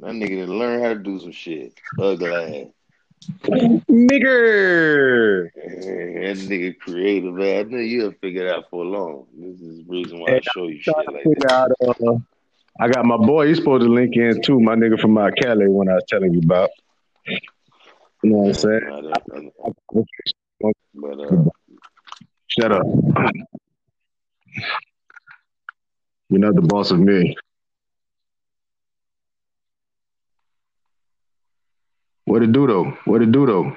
That nigga didn't learn how to do some shit. Ugly ass. Nigger. That nigga creative, man. I knew you'll figure it out for long. This is the reason why I show you shit like that. Out, uh, I got my boy. He's supposed to link in too. My nigga from uh, Cali, when I was telling you about. You know what I'm saying? But uh, Shut up. You're not the boss of me. What it do though? What it do though?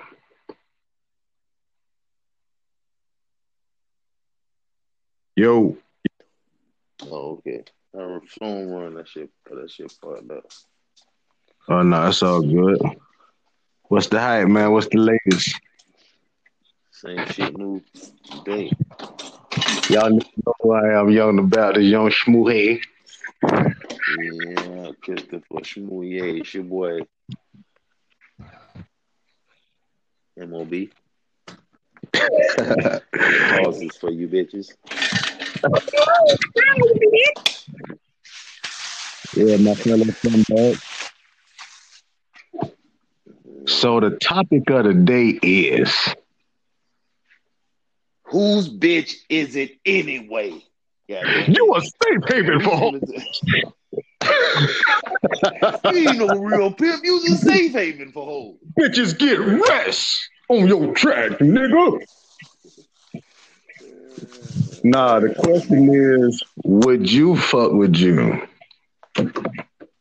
Yo, oh okay. Our phone run that shit. Oh, that shit fucked up. oh no, it's all good. What's the hype, man? What's the latest? Same shit, new day. Y'all know who I am, young about the young schmoo Yeah, Christopher Schmouye, it's your boy. MOB. Pauses for you bitches. Yeah, my fellow scumbag. So the topic of the day is Whose bitch is it anyway? Yeah, you a safe haven for hoes. you ain't no real pimp. You a safe haven for hoes. bitches get rest on your track, nigga. Nah, the question is, would you fuck with you?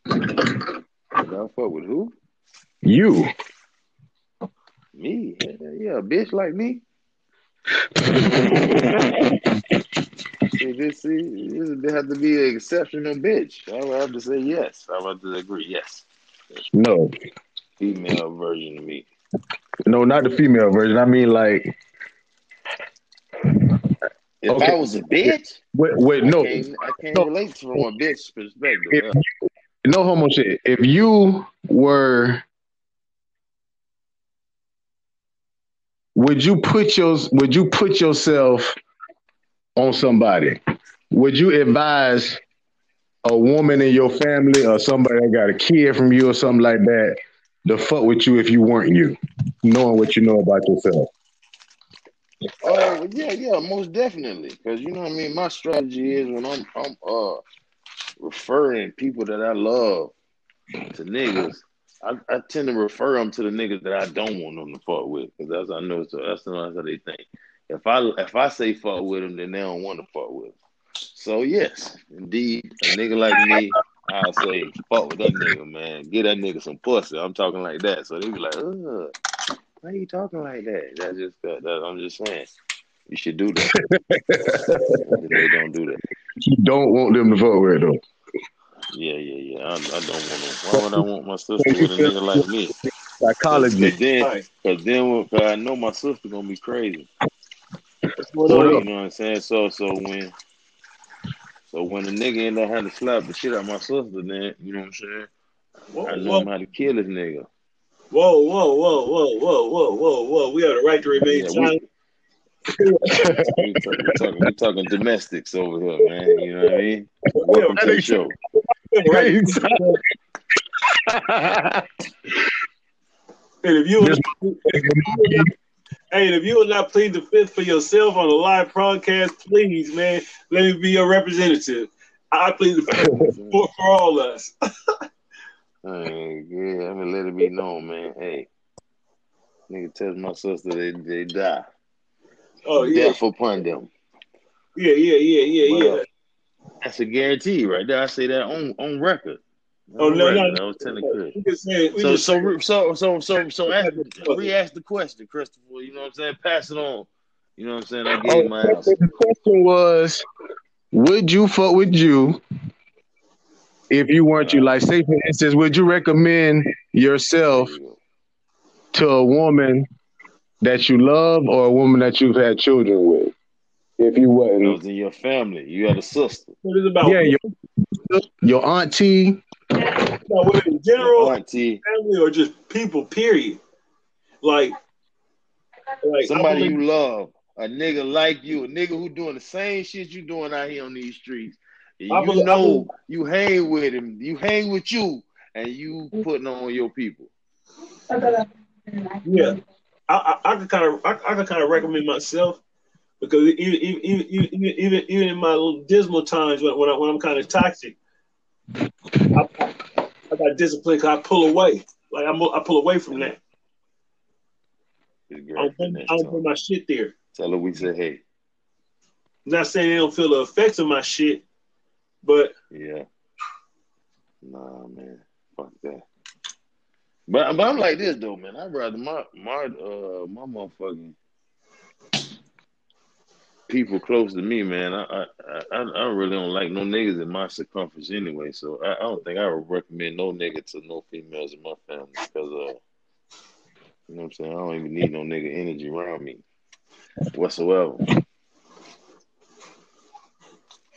Y'all fuck with who? You. Me? Yeah, yeah, a bitch like me. See, this, see, this have to be an exceptional bitch. I would have to say yes. I would have to agree. Yes, No. female version of me. No, not the female version. I mean like If Okay. I was a bitch, wait, wait no. I can't, I can't No. relate from a bitch perspective. If no homo shit. If you were would you put your would you put yourself on somebody? Would you advise a woman in your family or somebody that got a kid from you or something like that to fuck with you if you weren't you, knowing what you know about yourself? Oh yeah, yeah, most definitely. Because you know what I mean. My strategy is when I'm I'm uh referring people that I love to niggas. I, I tend to refer them to the niggas that I don't want them to fuck with, because that's I know so that's, that's how they think. If I if I say fuck with them, then they don't want to fuck with them. So yes, indeed, a nigga like me, I'll say fuck with that nigga, man. Get that nigga some pussy. I'm talking like that, so they be like, ugh, why you talking like that? That's just that, that I'm just saying. You should do that. they don't do that. You don't want them to fuck with though. Yeah, yeah, yeah. I, I don't want to. Why would I want my sister with a nigga like me? Psychology. Cause then, Right. cause then, cause I know my sister gonna be crazy. What So, up? you know what I'm saying? So, so when, so when a nigga end up having to slap the shit out my sister, then you know what I'm saying? Whoa, I know whoa, I'm how to kill this nigga. whoa, whoa, whoa, whoa, whoa, whoa, whoa, whoa. We have the right to remain Yeah, silent. we, we, talk, we talking, we talking domestics over here, man. You know what I mean? Welcome to the show. Right. And if you, This- hey, and if you will not plead the fifth for yourself on a live broadcast, please, man, let me be your representative. I plead the fifth for, for all of us. Hey, yeah, I mean, let it be known, man. Hey, nigga tell my sister they, they die. Oh yeah, Death upon them. yeah, yeah, yeah, yeah, yeah. That's a guarantee right there. I say that on on record. Oh, On no, record. no. I was telling Chris. We just saying, we So so so so so so ask, re-ask the question, Christopher. You know what I'm saying? Pass it on. You know what I'm saying? I gave oh, my Oh, answer. the question was, would you fuck with you if you weren't you? Like, say for instance, would you recommend yourself There you go. to a woman that you love or a woman that you've had children with? If you That wasn't, it was in your family. You had a sister. what is about yeah, your your auntie, about women in general, Auntie. family, or just people. Period. Like, like Somebody you love. A nigga like you. A nigga who doing the same shit you doing out here on these streets. And I you believe- know you hang with him. You hang with you. and you putting on your people. Yeah, I, I, I could kind of I, I could kind of recommend myself because even even even even, even in my little dismal times when when, I, when I'm kind of toxic, I, I, got discipline. Cause I pull away. Like I'm, I pull away from that. I don't, bring, I don't put my shit there. Tell her we said hey. I'm not saying they don't feel the effects of my shit, but yeah. Nah, man, fuck that. But but I'm like this though, man. I'd rather my my uh my motherfucking people close to me, man. I I I, I really don't like no niggas in my circumference anyway. So I, I don't think I would recommend no nigga to no females in my family because uh you know what I'm saying. I don't even need no nigga energy around me whatsoever.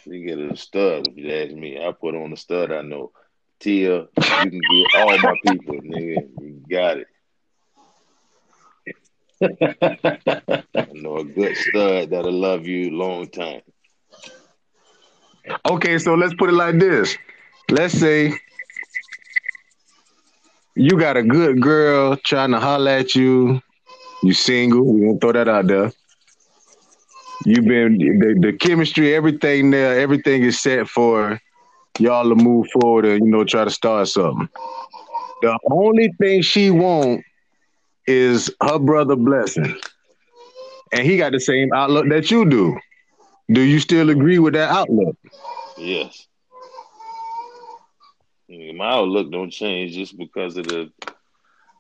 You get a stud if you ask me. I put on the stud I know. Tia, you can get all my people, nigga. You got it. I know a good stud that'll love you long time. Okay, so let's put it like this. Let's say you got a good girl trying to holler at you. You single. We gonna throw that out there. You've been the, the chemistry, everything there, everything is set for y'all to move forward and you know try to start something. The only thing she want is her brother blessing, and he got the same outlook that you do. Do you still agree with that outlook? Yes. My outlook don't change just because of the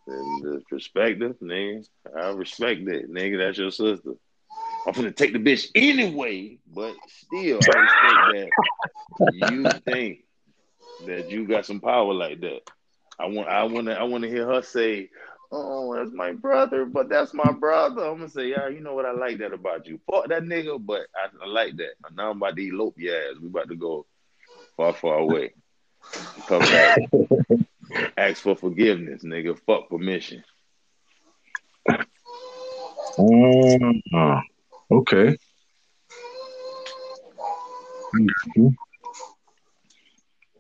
the, perspective, nigga. I respect that, nigga. That's your sister. I'm gonna take the bitch anyway, but still, I respect that you think that you got some power like that. I want, I want to, I want to hear her say, "Oh, that's my brother," but that's my brother. I'm gonna say, "Yeah, you know what? I like that about you. Fuck that nigga, but I, I like that. Now I'm about to elope your ass. We about to go far, far away. Come back, ask for forgiveness, nigga. Fuck permission." Uh, okay.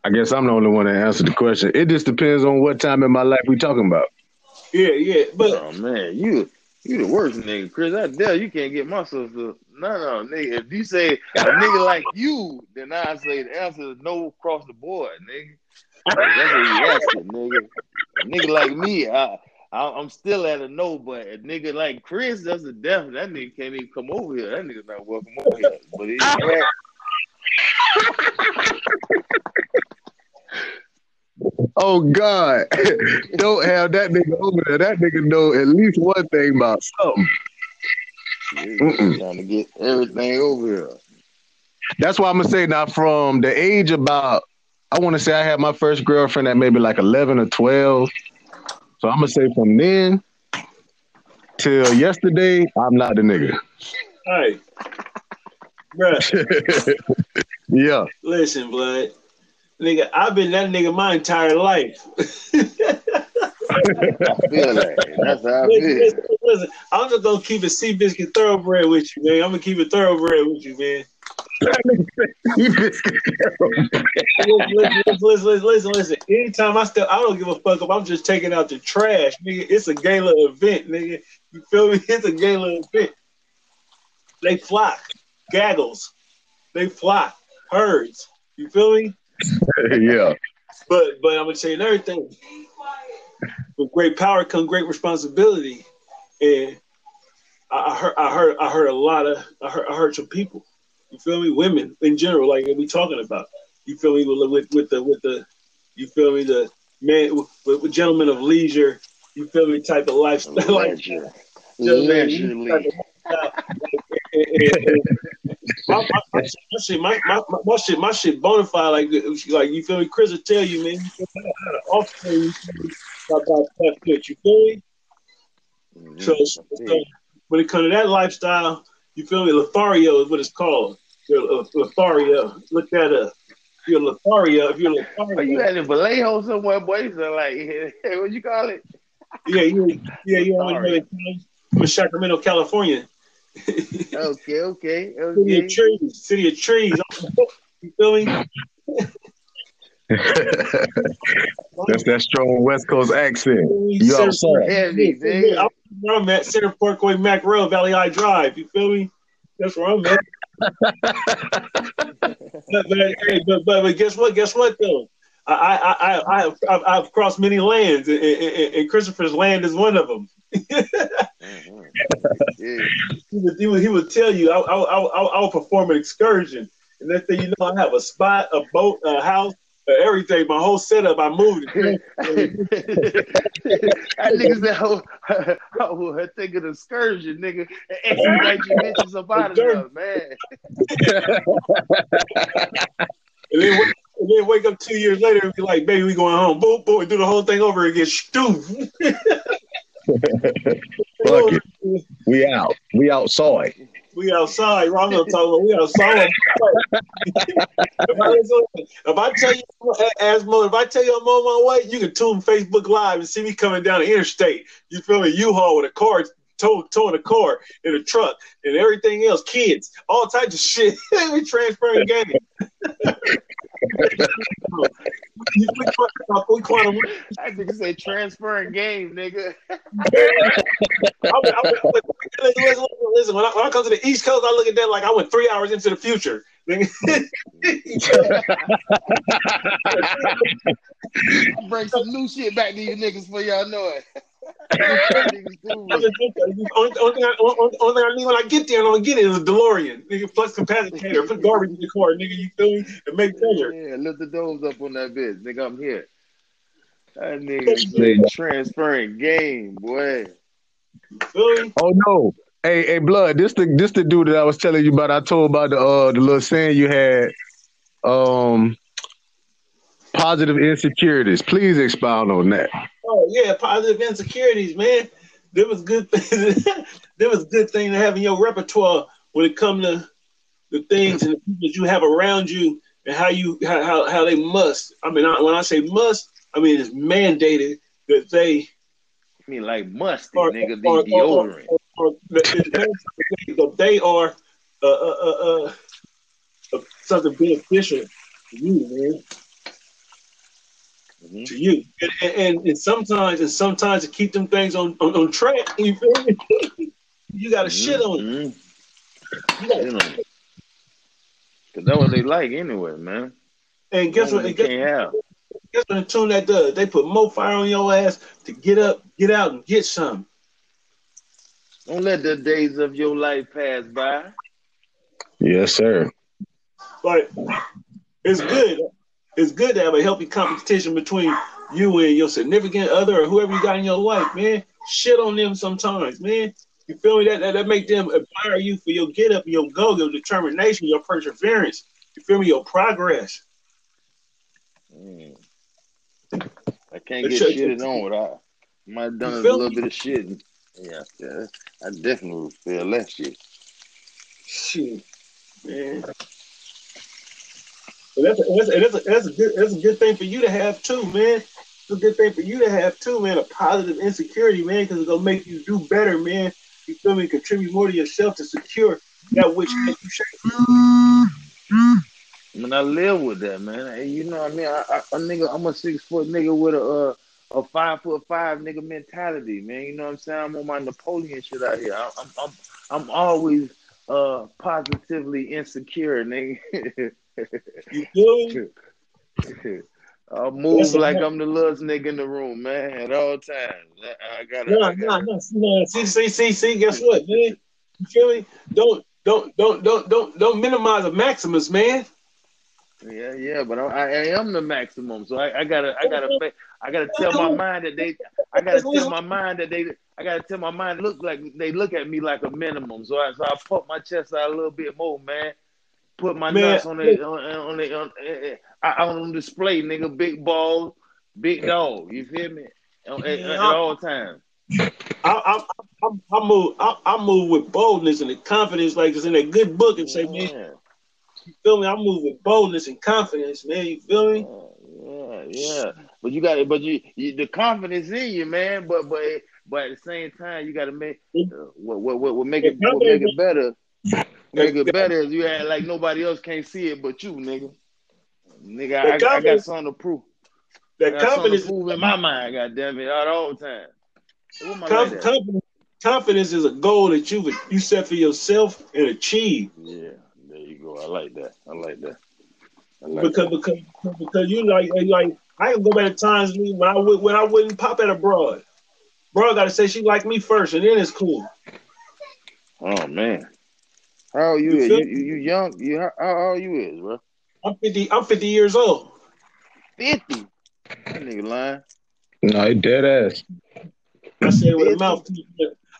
I guess I'm the only one that answered the question. It just depends on what time in my life we talking about. Yeah, yeah, but oh man, you you the worst nigga, Chris. I dare you can't get my sister. No, no, nigga. If you say a nigga like you, then I say the answer is no across the board, nigga. That's what you asking, nigga. A nigga like me, I, I am still at a no, but a nigga like Chris, that's a definite. That nigga can't even come over here. That nigga's not welcome over here. But he's Oh God! Don't have that nigga over there. That nigga know at least one thing about something. Trying to get everything over here. That's why I'm gonna say now from the age about I want to say I had my first girlfriend at maybe like 11 or 12. So I'm gonna say from then till yesterday, I'm not the nigga. Hey, bruh. yeah. Listen, blood. Nigga, I've been that nigga my entire life. I feel that. That's how I feel. Listen, listen, I'm just gonna keep it Seabiscuit thoroughbred with you, man. I'm gonna keep it thoroughbred with you, man. listen, listen, listen, listen, listen. Anytime I step, I don't give a fuck if I'm just taking out the trash, nigga. It's a gala event, nigga. You feel me? It's a gala event. They flock, gaggles. They flock, herds. You feel me? yeah. But but I'm gonna tell you another thing. With great power comes great responsibility, and I, I heard I heard I heard a lot of I heard I heard some people. You feel me? Women in general, like we talking about. You feel me with with, with the with the you feel me the man with, with gentlemen of leisure. You feel me type of lifestyle. Leisure. just, Leisurely. type of lifestyle. my, my, my, shit- my shit, my, my, my, my shit, my shit bona fide. Like, like you feel me? Chris will tell you, man. You feel me? I had an offspring. You feel me? About that good. You feel me? Mhm. So, so when it comes to that lifestyle, you feel me? Lothario is what it's called. You're Lothario. Look that up. You're Lothario. If you're Lothario, Are you at in Vallejo somewhere, boy? So like, what you call it? yeah, you, yeah, you already know that. I'm in Sacramento, California. Okay, okay, okay. City of trees. City of trees. You feel me? That's That's that strong West Coast accent. You Center outside. Heavy, I'm where I'm at, Center Parkway, Mack Road, Valley Hi Drive. You feel me? That's where I'm at. but, but, hey, but, but, but guess what? Guess what though? I I I I have I've, I've crossed many lands, and, and, and Christopher's land is one of them. Mhm. Yeah. He would, he would, he would tell you, I, I, I, I, perform an excursion. And next thing you know, I have a spot, a boat, a house, everything, my whole setup. I moved it. that nigga said, oh, I think an excursion, nigga. And expedite your bitches up out of man. And then, wake- and then wake up two years later and be like, baby, we going home. Boom, boom, do the whole thing over again. Stoof. Fuck it. We out. We outside. We outside. Gonna talk about we outside. if, I, if I tell you, Asmo, if I tell you I'm on my way, you can tune Facebook Live and see me coming down the interstate. You feel me? U-Haul with a car, tow, towing a car in a truck and everything else, kids, all types of shit. we transferring game. we, we, quantum, I think it say transferring game, nigga. I, I, I, listen, listen, listen, when I, when I come to the East Coast, I look at that like I went three hours into the future. Bring some new shit back to you niggas for y'all know it. Only, only, thing I, only, only I need when I get there, and I'm gonna get it is a DeLorean. Nigga, flux capacitor, put garbage in the car, nigga. You feel me? And make pleasure. Yeah, lift the doors up on that bitch, nigga. I'm here. That nigga say transferring game, boy. Oh no. Hey, hey, blood. This the this the dude that I was telling you about. I told about the uh the little saying you had. Um, positive insecurities. Please expound on that. Oh yeah, positive insecurities, man. There was good. there was good thing to have in your repertoire when it come to the things and the people that you have around you and how you how how, how they must. I mean, I, when I say must, I mean it's mandated that they I mean, like musty, or, nigga. The or, deodorant. or, or, or that they are uh, uh, uh, uh, something beneficial to you, man. Mhm. To you, and, and, and sometimes, and sometimes to keep them things on on, on track, you feel me? you got to shit on it. You gotta- You know, cause that's what they like anyway, man. and guess what? They And guess, can't have. guess what? The tune that does, they put more fire on your ass to get up, get out, and get some. Don't let the days of your life pass by. Yes, sir. But it's good. It's good to have a healthy competition between you and your significant other or whoever you got in your life, man. Shit on them sometimes, man. You feel me? That that, that make them admire you for your get up, your go, your determination, your perseverance. You feel me? Your progress. Mm. I can't get shitted on without. Might have done a little me? bit of shit. Yeah, yeah, I definitely feel that shit. Shit, man. And that's a, that's, a, that's, a, good that's a good thing for you to have too, man. It's a good thing for you to have too, man. A positive insecurity, man, because it's gonna make you do better, man. You feel me? Contribute more to yourself to secure that which you shape. I mean, I live with that, man. Hey, you know what I mean? I, I, a nigga, I'm a six foot nigga with a uh, a five foot five nigga mentality, man. You know what I'm saying? I'm on my Napoleon shit out here. I, I'm I'm I'm always uh positively insecure, nigga. You me? I move like I'm the littlest nigga in the room, man, at all times. I, I gotta, No, I no, gotta no, no. See, see, see, see. Guess what, man? You feel me? Don't, don't, don't, don't, don't, don't minimize a Maximus, man. Yeah, yeah, but I, I am the maximum, so I, I gotta, I gotta, I gotta tell my mind that they, I gotta tell my mind that they, I gotta tell my mind look like they look at me like a minimum. So I, so I pump my chest out a little bit more, man. Put my Man, nuts on the, on, on the, on, eh, eh, on display, nigga. Big balls, big dog. You feel me? At, at- at all times. I, I, I, I move, I, I move with boldness and the confidence, like it's in that good book. And say, man, you feel me? I move with boldness and confidence, man. You feel me? yeah, yeah. But you got it. But you, you, the confidence in you, man. But but but at the same time, you got to make uh, what what what what make it what make it better. Make it better is you act like nobody else can't see it but you, nigga. Nigga, I, I got something to prove. That confidence move in my mind, goddamn it, all the whole time. Conf- confidence, confidence is a goal that you you set for yourself and achieve. Yeah, there you go. I like that. I like that. I like because that. because because you like like I can go back to times when I would when I wouldn't pop at a broad. Bro, got to say she liked me first, and then it's cool. Oh man, how old you, you is? You, you, young? You how, how old you is, bro? I'm fifty. I'm fifty years old. Fifty. That nigga lying. No, he dead ass. I said it with a mouth.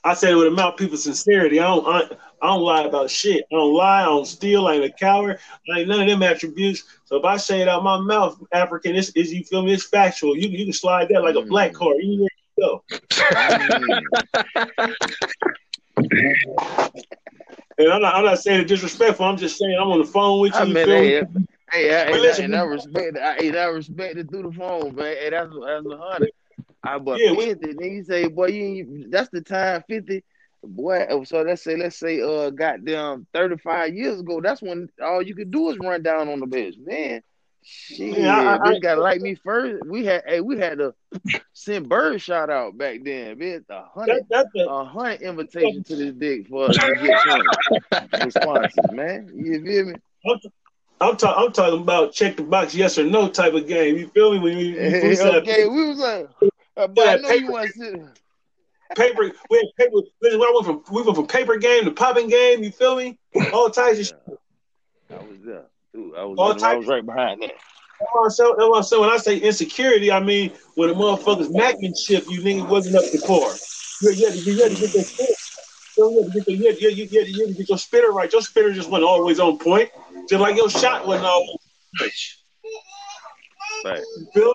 I said it with a mouthpiece of sincerity. I don't. I, I, don't lie about shit. I don't lie. I don't steal. I ain't a coward. I ain't none of them attributes. So if I say it out my mouth, African, is you feel me? It's factual. You you can slide that like a black mm. card. You go. and I'm not, I'm not saying it disrespectful. I'm just saying I'm on the phone with you. I mean, hey, hey, I, listen, and I respect it. I, I respect it through the phone, man. Hey, that's that's a hundred. I but yeah, 50, then you say, boy, you that's the time 50. Boy, so let's say, let's say, uh, goddamn, 35 years ago, that's when all you could do is run down on the bench, man. Shit, yeah, I, I, gotta like me first. We had, hey, we had to send bird shout out back then. Bitch, a hundred, a hundred invitation to this dick for us to get 20 responses, man. You feel me? I'm, I'm, ta- I'm talking about check the box, yes or no type of game. You feel me? When we, we, we okay, we was like, uh, but I know paper, you want to. Paper, we had paper. Listen, when I went from we went from paper game to popping game. You feel me? All types of shit. I was there. Dude, I was, All I was right behind that. So, so when I say insecurity, I mean when the motherfuckers macmanship, you niggas wasn't up to par. You, had to, you had to get that spit. You had to get, the, you, had, you, you, had, you had to get your spitter right. Your spitter just wasn't always on point. Just like your shot wasn't always right. You feel?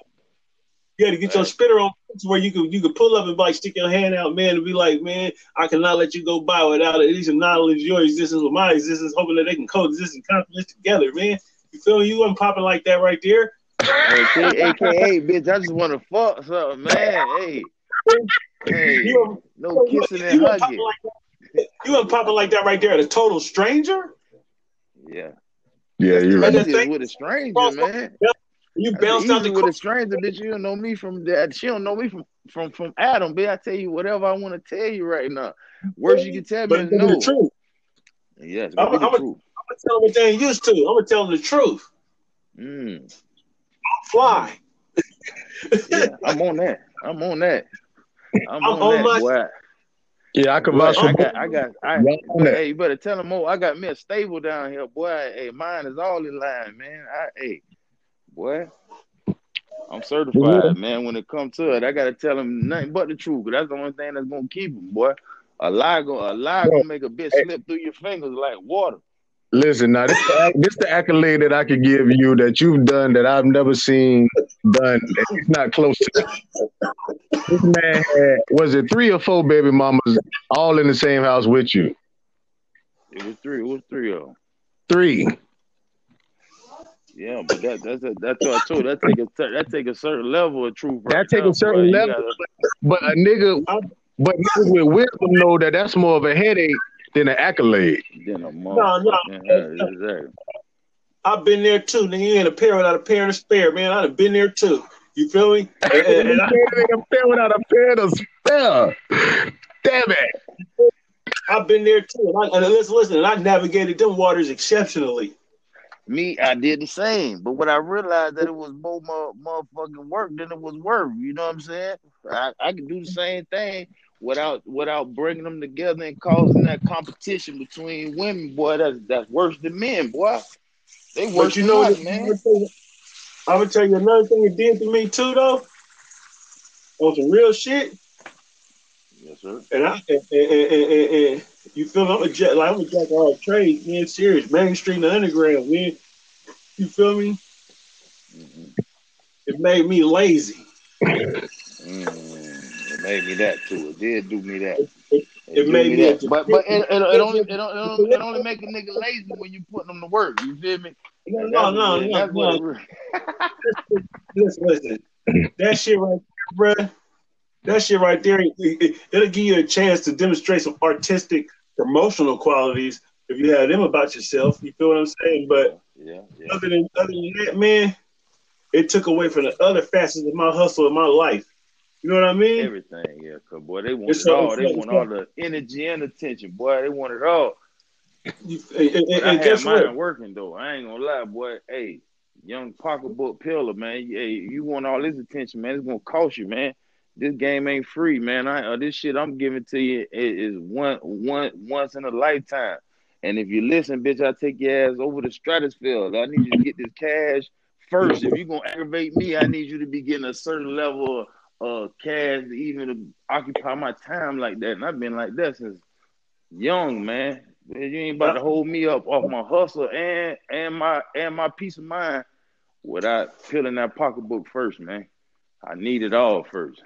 You had to get right. your spitter on to where you could you could pull up and like stick your hand out, man, and be like, man, I cannot let you go by without at least acknowledge your existence with my existence, hoping that they can coexist and confidence together, man. You feel me? You wasn't popping like that right there. AKA, AKA, bitch, I just want to fuck something, man. Hey, hey, you no kissing and hugging. Like you wasn't popping like that right there at a total stranger. Yeah. Yeah, you're right. With a stranger, man. You bounced out the with a stranger, bitch. You don't know me from that. She don't know me from from from Adam, bitch. I tell you whatever I want to tell you right now. Worst you can tell me is no. The truth. Yes, I'm, I'm, I'm, gonna tell them what they ain't used to. I'm gonna tell them the truth. Mm. Fly. yeah, I'm on that. I'm on that. I'm, I'm on, on, that, my... boy. Yeah, I can vouch I got, I got, I, hey, you better tell them more. I got me a stable down here, boy. Hey, mine is all in line, man. I, hey, boy, I'm certified, man. When it comes to it, I gotta tell them nothing but the truth. Cause that's the only thing that's gonna keep them, boy. A lie gonna, a lie gonna make a bitch slip through your fingers like water. Listen, now this the, this the accolade that I could give you that you've done that I've never seen done. It's not close to. That. This man had was it three or four baby mamas all in the same house with you? It was three. It was three of them. Three. Yeah, but that that's a, that's what I told. That take a that take a certain level of truth. Right that take now, a certain level, gotta... but a nigga, but niggas with wisdom know that that's more of a headache than an accolade. Than a no, no. Exactly. I've been there too. Nigga, you ain't a pair without a pair to spare, man. I've been there too. You feel me? and, and, and I, a pair without a pair to spare. Damn it. I've been there too. And, I, and listen, listen, and I navigated them waters exceptionally. Me, I did the same, but when I realized that it was more motherfucking work than it was work, you know what I'm saying? I, I could do the same thing without without bringing them together and causing that competition between women, boy, that's that's worse than men, boy. They worse but you know us, man. I'm gonna tell you another thing it did to me too, though. On some real shit. Yes, sir. And I and, and, and, and you feel me? I'm a jack like I'm a jack of all trades, man. Serious, mainstream to underground, man. You feel me? Mm-hmm. It made me lazy. Mm made me that too. It did do me that. It, it, made me that. But but it, it, it only it, only it only make a nigga lazy when you put them to work. You feel me? No, no, no, no. no. listen, listen. That shit right there, bro. That shit right there, it, will give you a chance to demonstrate some artistic promotional qualities if you have them about yourself. You feel what I'm saying? But yeah, yeah. other than other than that, man, it took away from the other facets of my hustle in my life. You know what I mean? Everything, yeah. Cause boy, they want it's it all. They want all the energy and attention, boy. They want it all. You, and, and, I had mine what? working though. I ain't gonna lie, boy. Hey, young pocketbook pillar, man. Hey, you want all this attention, man? It's gonna cost you, man. This game ain't free, man. I uh, this shit I'm giving to you is one one once in a lifetime. And if you listen, bitch, I take your ass over the stratosphere. I need you to get this cash first. If you're gonna aggravate me, I need you to be getting a certain level of uh, cash to even to occupy my time like that. And I've been like that since young, man. You ain't about to hold me up off my hustle and and my and my peace of mind without filling that pocketbook first, man. I need it all first.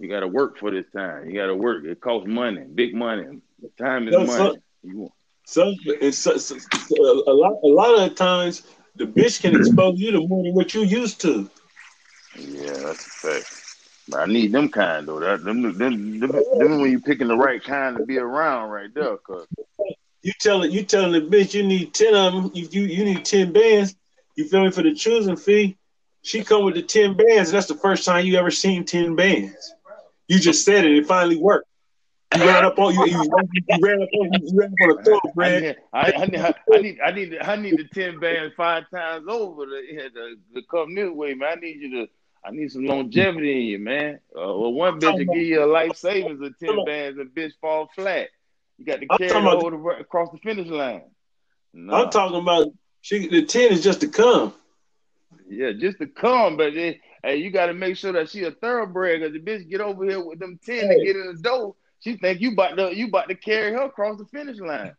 You got to work for this time. You got to work. It costs money, big money. The Time is money. You some, so, so, so, a lot, a lot of times, the bitch can expose you to more than what you used to. Yeah, that's a fact. But I need them kind though. That them, them, them, them, them when you picking the right kind to be around right there. Cause you telling you telling the bitch you need ten of them. You you, you need ten bands. You feel me for the choosing fee? She come with the ten bands, and that's the first time you ever seen ten bands. You just said it. It finally worked. You ran up on you. You, you ran up on you. ran up on the thoroughbred. I, I, need, I need I need I need the ten bands five times over to, to, to come this way, man. I need you to. I need some longevity in you, man. Uh, well, one bitch will give you a life savings of ten bands, and bitch fall flat. You got to carry over the, across the finish line. No. I'm talking about she. The ten is just to come. Yeah, just to come, but it, hey, you got to make sure that she a thoroughbred. Cause the bitch get over here with them ten hey. to get in the door she think you about to you about to carry her across the finish line.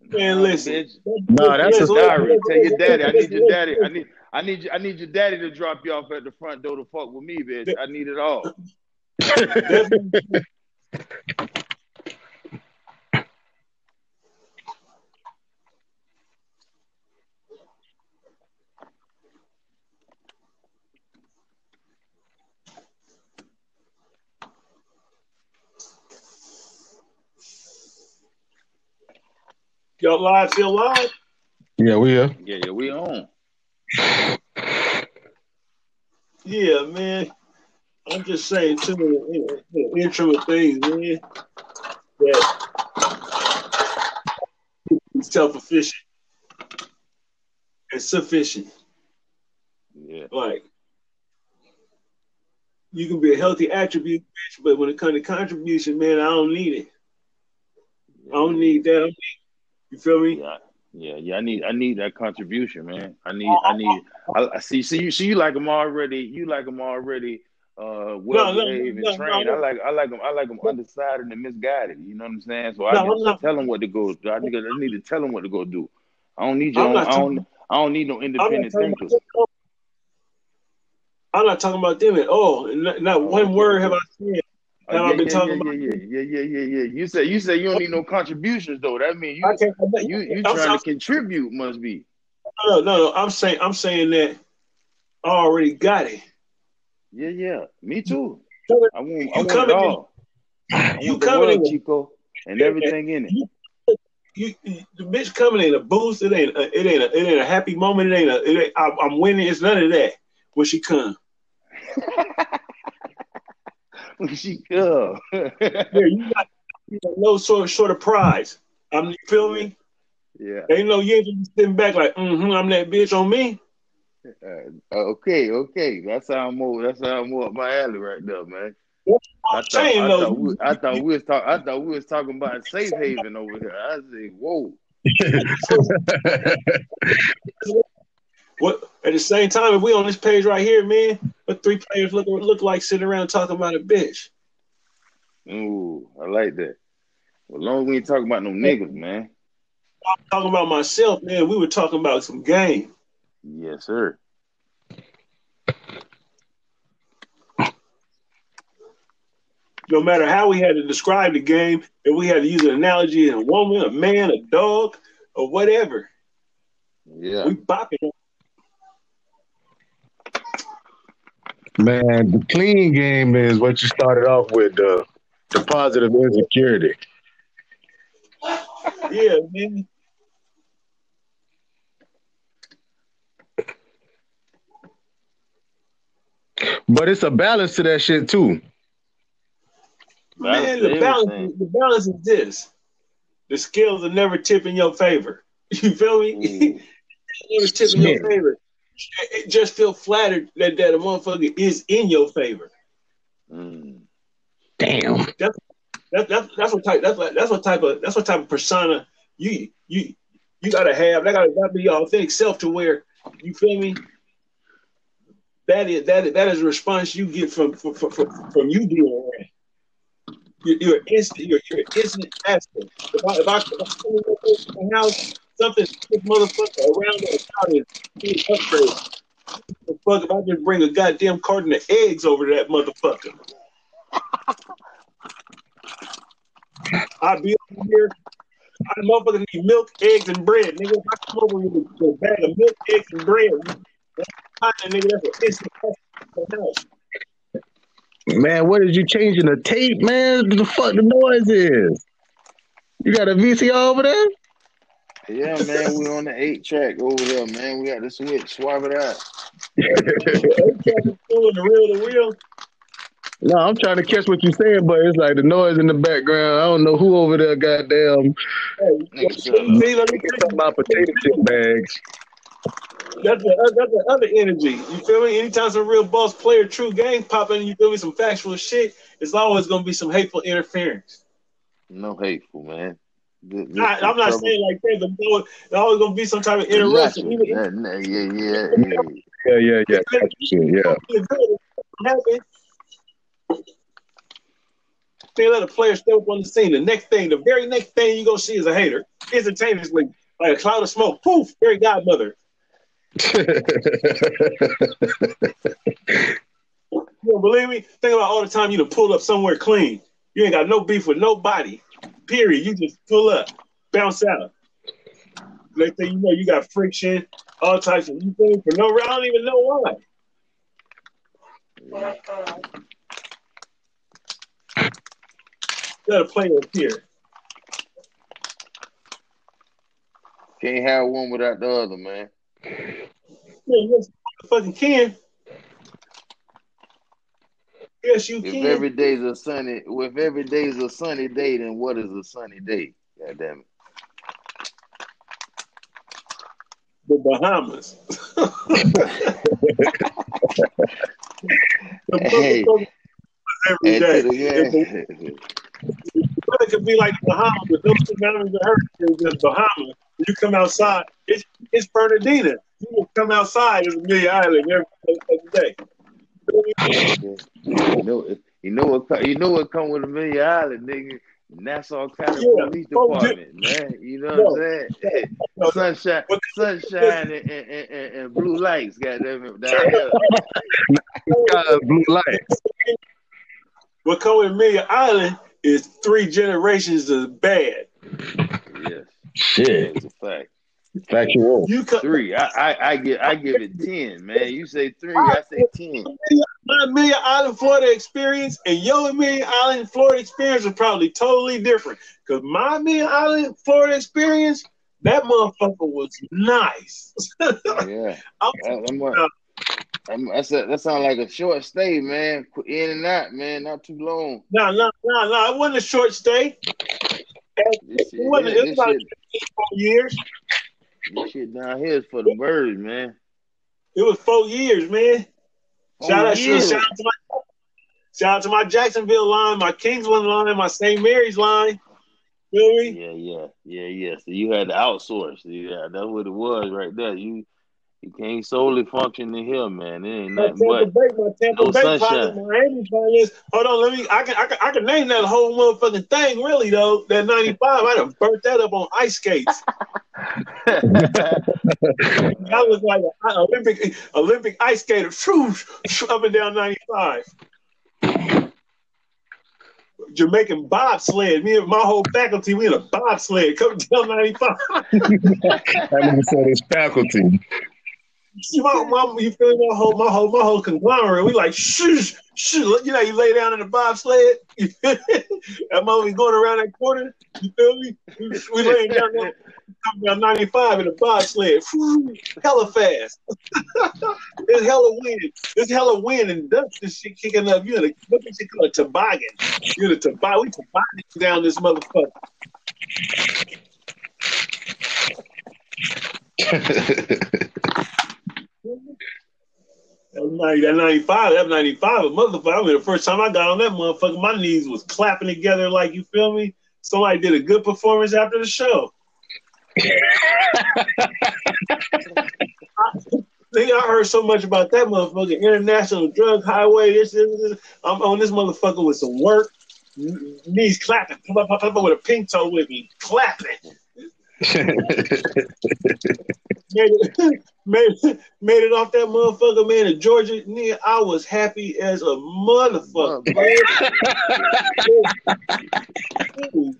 Man, listen. Bitch. No, that's a diary. Tell your daddy. I need your daddy. I need I need you I need your daddy to drop you off at the front door to fuck with me, bitch. I need it all. Y'all live? Still live? Yeah, we are. Yeah, yeah, we on. Yeah, man. I'm just saying too many you know, intro things, man. That self-efficient and sufficient. Yeah. Like you can be a healthy attribute, bitch, but when it comes to contribution, man, I don't need it. I don't need that. I don't need you feel me? Yeah. Yeah, yeah, I need I need that contribution, man. I need I need I, see see you see you like them already. You like them already uh well no, behaved no, no, and trained. I like I like them I like them undecided and misguided. You know what I'm saying? So I need to tell them what to go. Do. I need I need to tell them what to go do. I don't need your own, I don't I don't need no independent thinkers. I'm not talking about them at all. Not, not one word have I said yeah, I've been talking about. Yeah, yeah, yeah, yeah, yeah. You say you say you don't need no contributions though. That means you you you trying to contribute must be. No, no, no. I'm saying I'm saying that I already got it. Yeah, yeah. Me too. I want you I want it all. You coming in Chico and everything in it. You, the bitch coming in a boost. It ain't a, it ain't a, it ain't a happy moment. It ain't a, it ain't, I, am winning. It's none of that when she come. she come. yeah, you got, you got no sort sort of prize. I'm you feel me? Yeah. Ain't no you ain't sitting back like, mm-hmm, I'm that bitch on me. Uh, okay, okay. That's how I'm more. That's how I'm more up my alley right there, man. I thought, I, thought we, I thought we was talking. I thought we was talking about safe haven over here. I said, "Whoa." What at the same time, if we on this page right here, man, what three players look look like sitting around talking about a bitch? Ooh, I like that. Well, long as we ain't talking about no niggas, man. I'm talking about myself, man. We were talking about some game. Yes, sir. No matter how we had to describe the game, if we had to use an analogy, a woman, a man, a dog, or whatever. Yeah. We bopping Man, the clean game is what you started off with the the positive insecurity. Yeah, man. But it's a balance to that shit too. Man, the balance, the balance is this: the scales are never tip in your favor. You feel me? Mm. never tip in your favor. It just feel flattered that that a motherfucker is in your favor. Mm. Damn. That's, that, that, that's what type. That's what, that's what type of that's what type of persona you you you gotta have. That gotta, gotta be your authentic self to where you feel me. That is that is, that is a response you get from from, from, from you dealing with you're, you're instant. You're, you're instant asking. If I if I, if I come in the house, something this motherfucker around the county is. The fuck if I just bring a goddamn carton of eggs over to that motherfucker. I'd be over here. I motherfucker need milk, eggs, and bread. Nigga, if I come over with a bag of milk, eggs, and bread, that's, nigga, that's an instant. Man, what is you changing the tape, man? What the fuck the noise is? You got a VCR over there? Yeah, man, we on the eight track over here, man. We got the switch, swap it out. the real the wheel. No, I'm trying to catch what you're saying, but it's like the noise in the background. I don't know who over there, goddamn. Hey, uh, let me talk my potato chip bags. That's the that's the other energy. You feel me? Anytime some real boss player, true game popping, in, you feel me? Some factual shit. It's always gonna be some hateful interference. No hateful, man. This, this I, am not saying like that, but there's always gonna be some type of interruption. Even, yeah, yeah, yeah, yeah, yeah, yeah, yeah. yeah. They let a player step up on the scene. The next thing, the very next thing you gonna see is a hater instantaneously, like a cloud of smoke. Poof, very godmother. you don't believe me? Think about all the time you done pulled up somewhere clean. You ain't got no beef with nobody. Period. You just pull up, bounce out. Next thing you know, you got friction, all types of you things for no reason. I don't even know why. Got a player up here. Can't have one without the other, man. Yeah, yes, fucking can. Yes, you if can. every day's a sunny, if every day's a sunny day, then what is a sunny day? God damn it. The Bahamas. the hey, every day. The, it could be like the Bahamas, but those two mountains are hurricanes in Bahamas. You come outside, it's it's Fernandina. You will come outside, it's Amelia Island every, every day. You know, you know what? You know what come with Amelia Island, nigga. Nassau County yeah. Police oh, Department, man. You know what I'm saying? No. sunshine, sunshine, and, and, and, and, blue lights. Goddamn it, down here. blue lights. What come with Amelia Island is three generations of bad. Yes. Shit. It's a fact. Factual. You cut three. I, I I give I give it ten, man. You say three, I say ten. My Amelia Island, Florida experience and your Amelia Island, Florida experience are probably totally different. Cause my Amelia Island, Florida experience, that motherfucker was nice. yeah. I'm, I'm, I'm, that's a, that sounds like a short stay, man. In and out, man. Not too long. No, no, no, no. It wasn't a short stay. This it wasn't. It was about four years. This shit down here is for the birds, man. It was four years, man. Shout out, years. shout out to my shout out to my Jacksonville line, my Kingsland line, my St. Mary's line. Feel me? Yeah, yeah, yeah, yeah. So you had to outsource. Yeah, that's what it was right there. You you can't solely function in here, man. It ain't nothing my Tampa but Bay, my Tampa no Bay sunshine. Miami is. Hold on, let me. I can, I can, I can name that whole motherfucking thing. Really though, that ninety five, I done burnt that up on ice skates. that was like an Olympic Olympic ice skater, up and down ninety five. Jamaican bobsled. Me and my whole faculty, we in a bobsled coming down 95. I never said his faculty. See my mom, you feel my whole my whole my whole conglomerate. We like shh shh. You know, you lay down in the bobsled. You feel? That mother going around that corner. You feel me? We, we laying down there, down 95 in a bobsled. Hella fast. There's hella wind. There's hella wind and dust and shit kicking up. You're in a what is it called a toboggan. You're in a toboggan. We toboggan down this motherfucker. That 90, that 95, that 95, a motherfucker. I mean, the first time I got on that motherfucker, my knees was clapping together like you feel me. Somebody did a good performance after the show. Nigga, I heard so much about that motherfucker. International drug highway. This, this, this. I'm on this motherfucker with some work. Knees clapping. With a pink toe with me. Clapping. Made, it, made, made it off that motherfucker, man, in Georgia. Nigga, I was happy as a motherfucker, man.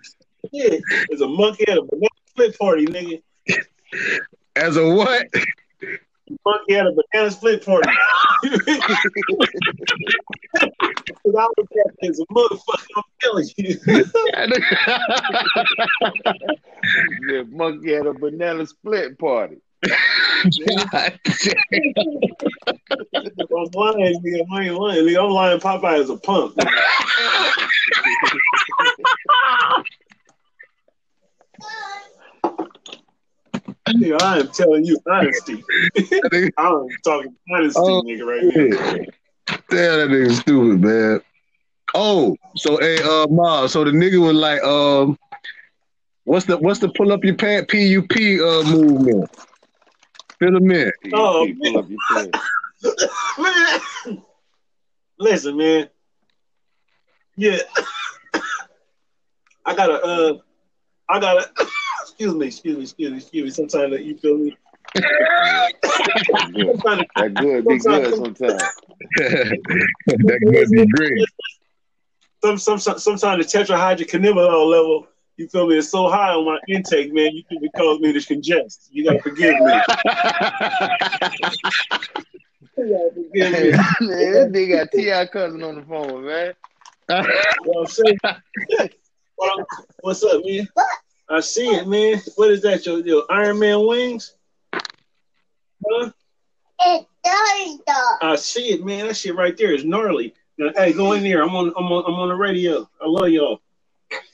yeah, as a monkey at a banana split party, nigga. As a what? Monkey at a banana split party. I was happy as a motherfucker, I'm telling you. Yeah, monkey at a banana split party. I'm lying, nigga. I ain't lying. Nigga, I'm lying. Popeye is a punk. nigga, I am telling you honesty. I'm talking honesty, Oh, nigga, right here. Damn, that nigga stupid, man. Oh, so hey, uh, Ma, so the nigga was like, um, what's the what's the pull up your pant PUP uh movement? Fill them in. Oh, You pull up your pants. man. Listen, man. Yeah. I gotta uh I gotta excuse me, excuse me, excuse me, excuse me. Sometimes that you feel me. That good. That good be good sometimes. that could be great. some some some sometimes the tetrahydrocannabinol level, you feel me, is so high on my intake, man, you think it cause me to congest. You gotta forgive me. You gotta forgive me. man, this nigga got T.I. cousin on the phone, man. You know what I'm saying? What's up, man? I see it, man. What is that? Your, your Iron Man wings? Huh? I see it, man. That shit right there is gnarly. Now, hey, go in there. I'm on. I'm on. I'm on the radio. I love y'all.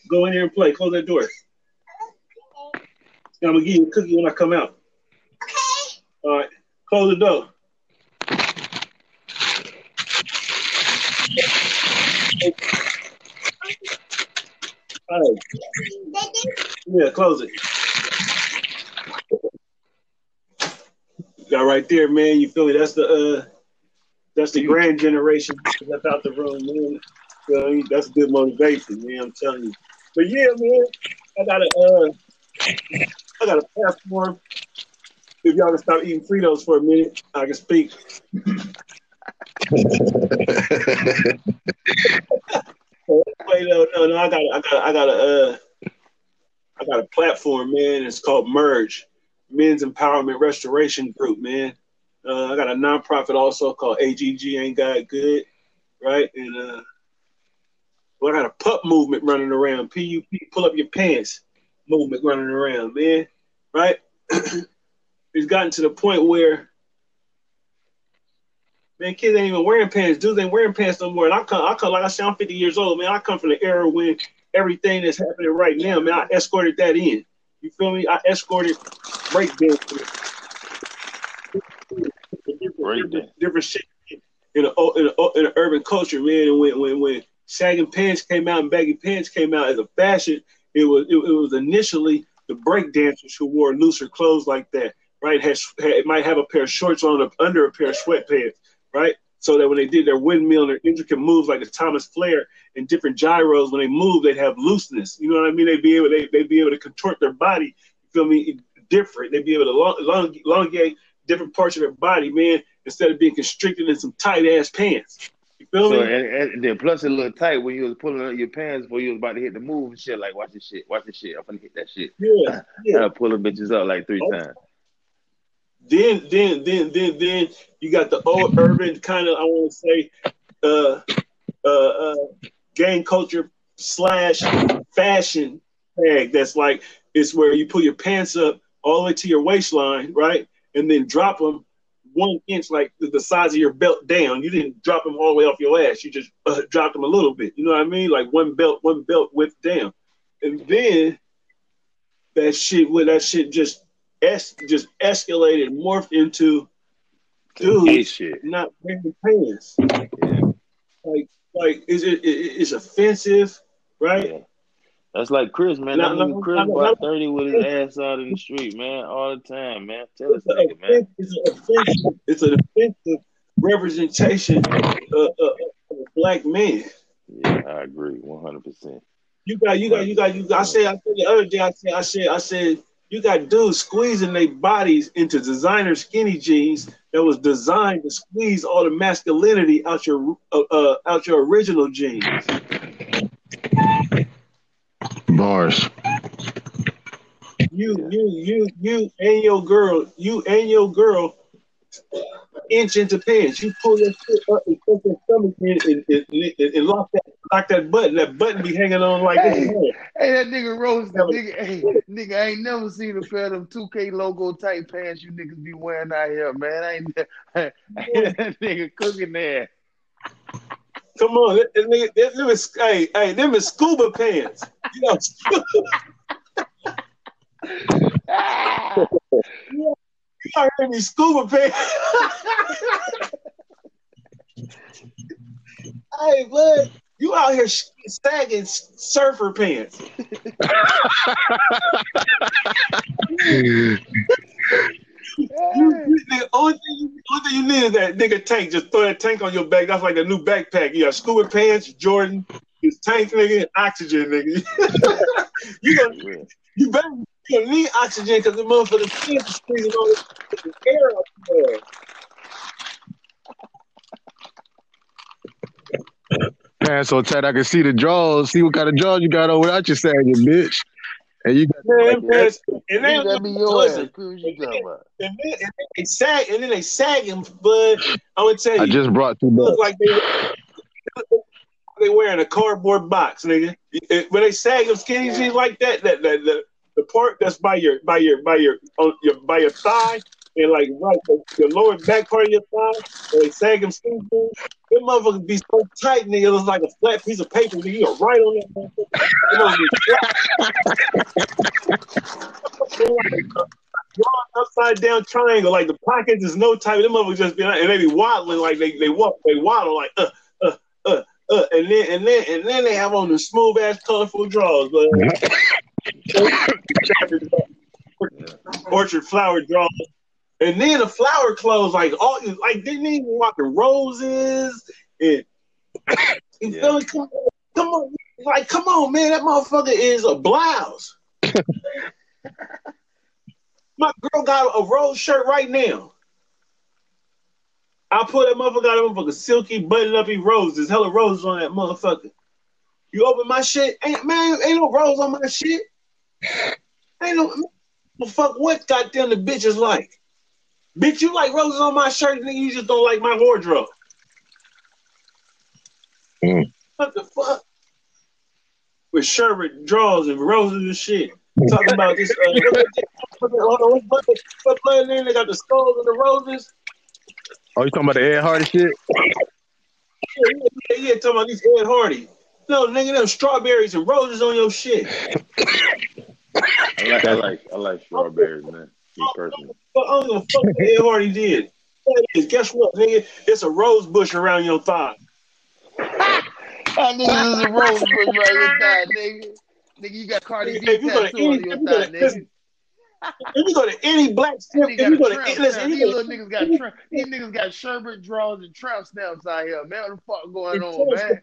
Go in there and play. Close that door. And I'm gonna give you a cookie when I come out. Okay. All right. Close the door. Yeah, close it. Got right there, man. You feel me? That's the uh that's the grand generation that's out the room, man. You know, good motivation, man. I'm telling you. But yeah, man, I got a uh I got a platform. If y'all can stop eating Fritos for a minute, I can speak. Wait, no, no, no. I got, I got, I got a, uh, I got a platform, man. It's called Merge, Men's Empowerment Restoration Group, man. Uh, I got a nonprofit also called AGG Ain't Got Good, right? And uh, well, I got a pup movement running around. PUP, pull up your pants movement running around, man. Right? it's gotten to the point where Man, kids ain't even wearing pants. Dudes ain't wearing pants no more. And I come, I come, like I said, I'm 50 years old, man. I come from the era when everything that's happening right now, man, I escorted that in. You feel me? I escorted breakdancing. Breakdance. different, different shit in a in in urban culture, man. And when when when sagging pants came out and baggy pants came out as a fashion, it was it, it was initially the break dancers who wore looser clothes like that, right? Has had, it might have a pair of shorts on under a pair of sweatpants, right? So that when they did their windmill and their intricate moves like the Thomas Flair and different gyros, when they move, they'd have looseness. You know what I mean? They'd be able they, they'd be able to contort their body. You feel me? Different. They'd be able to long, long, elongate different parts of their body, man, instead of being constricted in some tight ass pants. You feel So me? and, and then plus it looked tight when you was pulling up your pants before you was about to hit the move and shit. Like watch this shit, watch this shit. I'm gonna hit that shit. Yeah, yeah. I pull the bitches up like three Oh. times. Then, then, then, then, then you got the old urban kind of, I want to say, uh, uh, uh, gang culture slash fashion tag. That's like it's where you pull your pants up all the way to your waistline, right, and then drop them one inch, like the size of your belt down. You didn't drop them all the way off your ass. You just uh, dropped them a little bit. You know what I mean? Like one belt, one belt width down, and then that shit, with that shit just es- just escalated, morphed into dude not wearing pants. Yeah. Like, like is it, it? It's offensive, right? Yeah. That's like Chris, man. That nigga Chris about 30 with his ass out in the street, man, all the time, man. Tell us, nigga, man. It's an offensive, it's an offensive representation of, of, of black man. Yeah, I agree, 100%. You got, you got, you got, you got. I said, I said the other day, I said, I said, I said, you got dudes squeezing their bodies into designer skinny jeans that was designed to squeeze all the masculinity out your uh, uh, out your original jeans. Bars. You, you, you, you, and your girl, you and your girl, inch into pants. You pull your shit up and put your stomach in and, and, and, lock that, lock that button. That button be hanging on like hey, this. Hey, that nigga Rose, that nigga, hey, nigga, I ain't never seen a pair of them 2K logo type pants you niggas be wearing out here, man. I ain't, that nigga cooking there. Come on, that, that nigga, that, them is, hey, hey, them is scuba pants. You know, ah! you are in these scuba pants. hey, bud, you out here sagging surfer pants. you, the only thing, you, only thing you need is that nigga tank. Just throw that tank on your back. That's like a new backpack. You got scuba pants, Jordan, his tank, nigga, oxygen, nigga. you gonna, you better you gonna need oxygen because the motherfucker skin is squeezing all the air out there. Pants so tight I can see the drawers. See what kind of drawers you got on without your sagging, bitch. And you got man, man, and then that be your ass. What you talking about? And then, and then they sag, and then they sagging, but I'm gonna tell you, I just brought two bucks. Like they, they wearing a cardboard box, nigga. When they sag them skinny jeans like that, that, that, that the part that's by your by your by your on your by your thigh and like right the, the lower back part of your thigh, and they sag them. Them motherfuckers be so tight, nigga. It looks like a flat piece of paper. Nigga, you right on that. upside down triangle, like the pockets is no type. Them motherfuckers just be and they be waddling like they they walk, they waddle like uh uh uh uh, and then and then and then they have on the smooth ass colorful drawers, but orchard flower drawers. And then the flower clothes, like all like didn't even walk the roses and you yeah. feel Come, come on, like come on, man, that motherfucker is a blouse. My girl got a rose shirt right now. I put that motherfucker got a motherfucker silky button up roses, hella roses on that motherfucker. You open my shit, ain't man, ain't no rose on my shit. Ain't no well, fuck what goddamn the bitch is like. Bitch, you like roses on my shirt, nigga. You just don't like my wardrobe. Mm. What the fuck? With sherbet draws and roses and shit. Talking about this. Uh, what, what They got the skulls and the roses. Oh, you talking about the Ed Hardy shit? Yeah, yeah, yeah, talking about these Ed Hardy. No, nigga, them strawberries and roses on your shit. I like, I like, I like strawberries, man. Me personally. But I don't give a fuck what Ed Hardy did. Guess what, nigga? It's a rose bush around your thigh. that nigga is a rose bush around your thigh, nigga. Nigga, you got Cardi B tattoo on your thigh, nigga. If you go to any black strip, if you go to any, listen, these little niggas got these niggas got sherbet draws and trout stamps out here, man. What the fuck going on, man?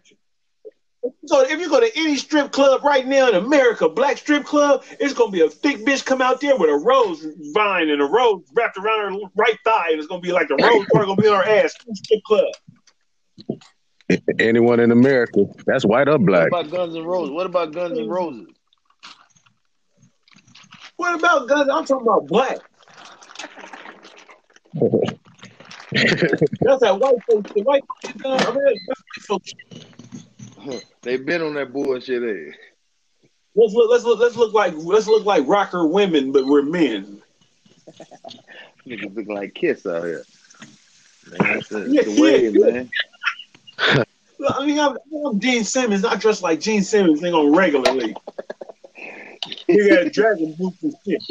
So if you go to any strip club right now in America, black strip club, it's gonna be a thick bitch come out there with a rose vine and a rose wrapped around her right thigh, and it's gonna be like the rose part gonna be on her ass. Strip club. Anyone in America, that's white or black. What about Guns N' Roses? What about Guns N' Roses? What about Guns? I'm talking about black. That's that white folks. The white folks. Uh, I mean, that's white folks. they been on that bullshit. Eh? Let's look. Let's look. Let's look like. Let's look like rocker women, but we're men. Niggas look like Kiss out here. Man, that's the, Yeah, the way, yeah. man. I mean, I'm, I'm Gene Simmons. I dress like Gene Simmons thing on regularly. He got dragon boots and shit.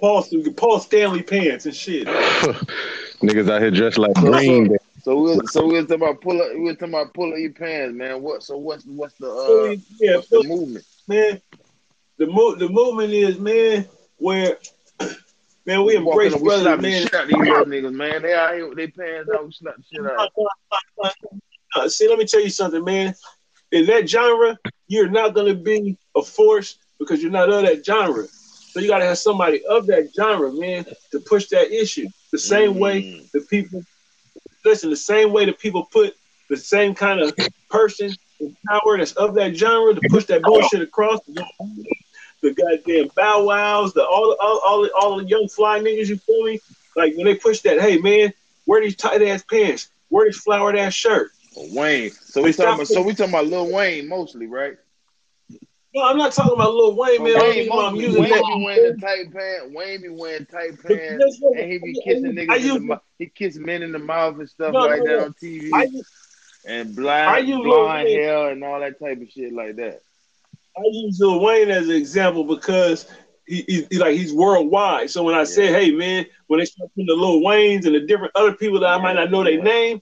Paul, Paul Stanley pants and shit. Niggas out here dressed like Green Day. So we so we was talking about pull up we was talking about pull up your pants, man. What so what's what's the uh yeah, what's the movement? man. The mo- the movement is man where man we embrace we brothers, the man. shit out these niggas, man. They out here with their pants out, we slap the shit out. Uh, see, let me tell you something, man. In that genre, you're not gonna be a force because you're not of that genre. So you gotta have somebody of that genre, man, to push that issue. The same way Mm. the people listen, the same way that people put the same kind of person in power that's of that genre to push that bullshit across the, the goddamn bow wows, the all all all, the- all the young fly niggas, you feel me? Like when they push that, hey man, wear these tight ass pants, wear this flowered ass shirt. Wayne. So we talking about so we talking about Lil Wayne mostly, right? No, I'm not talking about Lil Wayne, man. Wayne, I'm, using Wayne be wearing the tight pants. Wayne be wearing tight pants, and he be kissing niggas I in the use- He kiss men in the mouth and stuff No, like no, that on TV, I use, and blind use blonde hair and all that type of shit like that. I use Lil Wayne as an example because he, he, he- like he's worldwide. So when I say, hey man, when they start putting the Lil Waynes and the different other people that I might not know their name,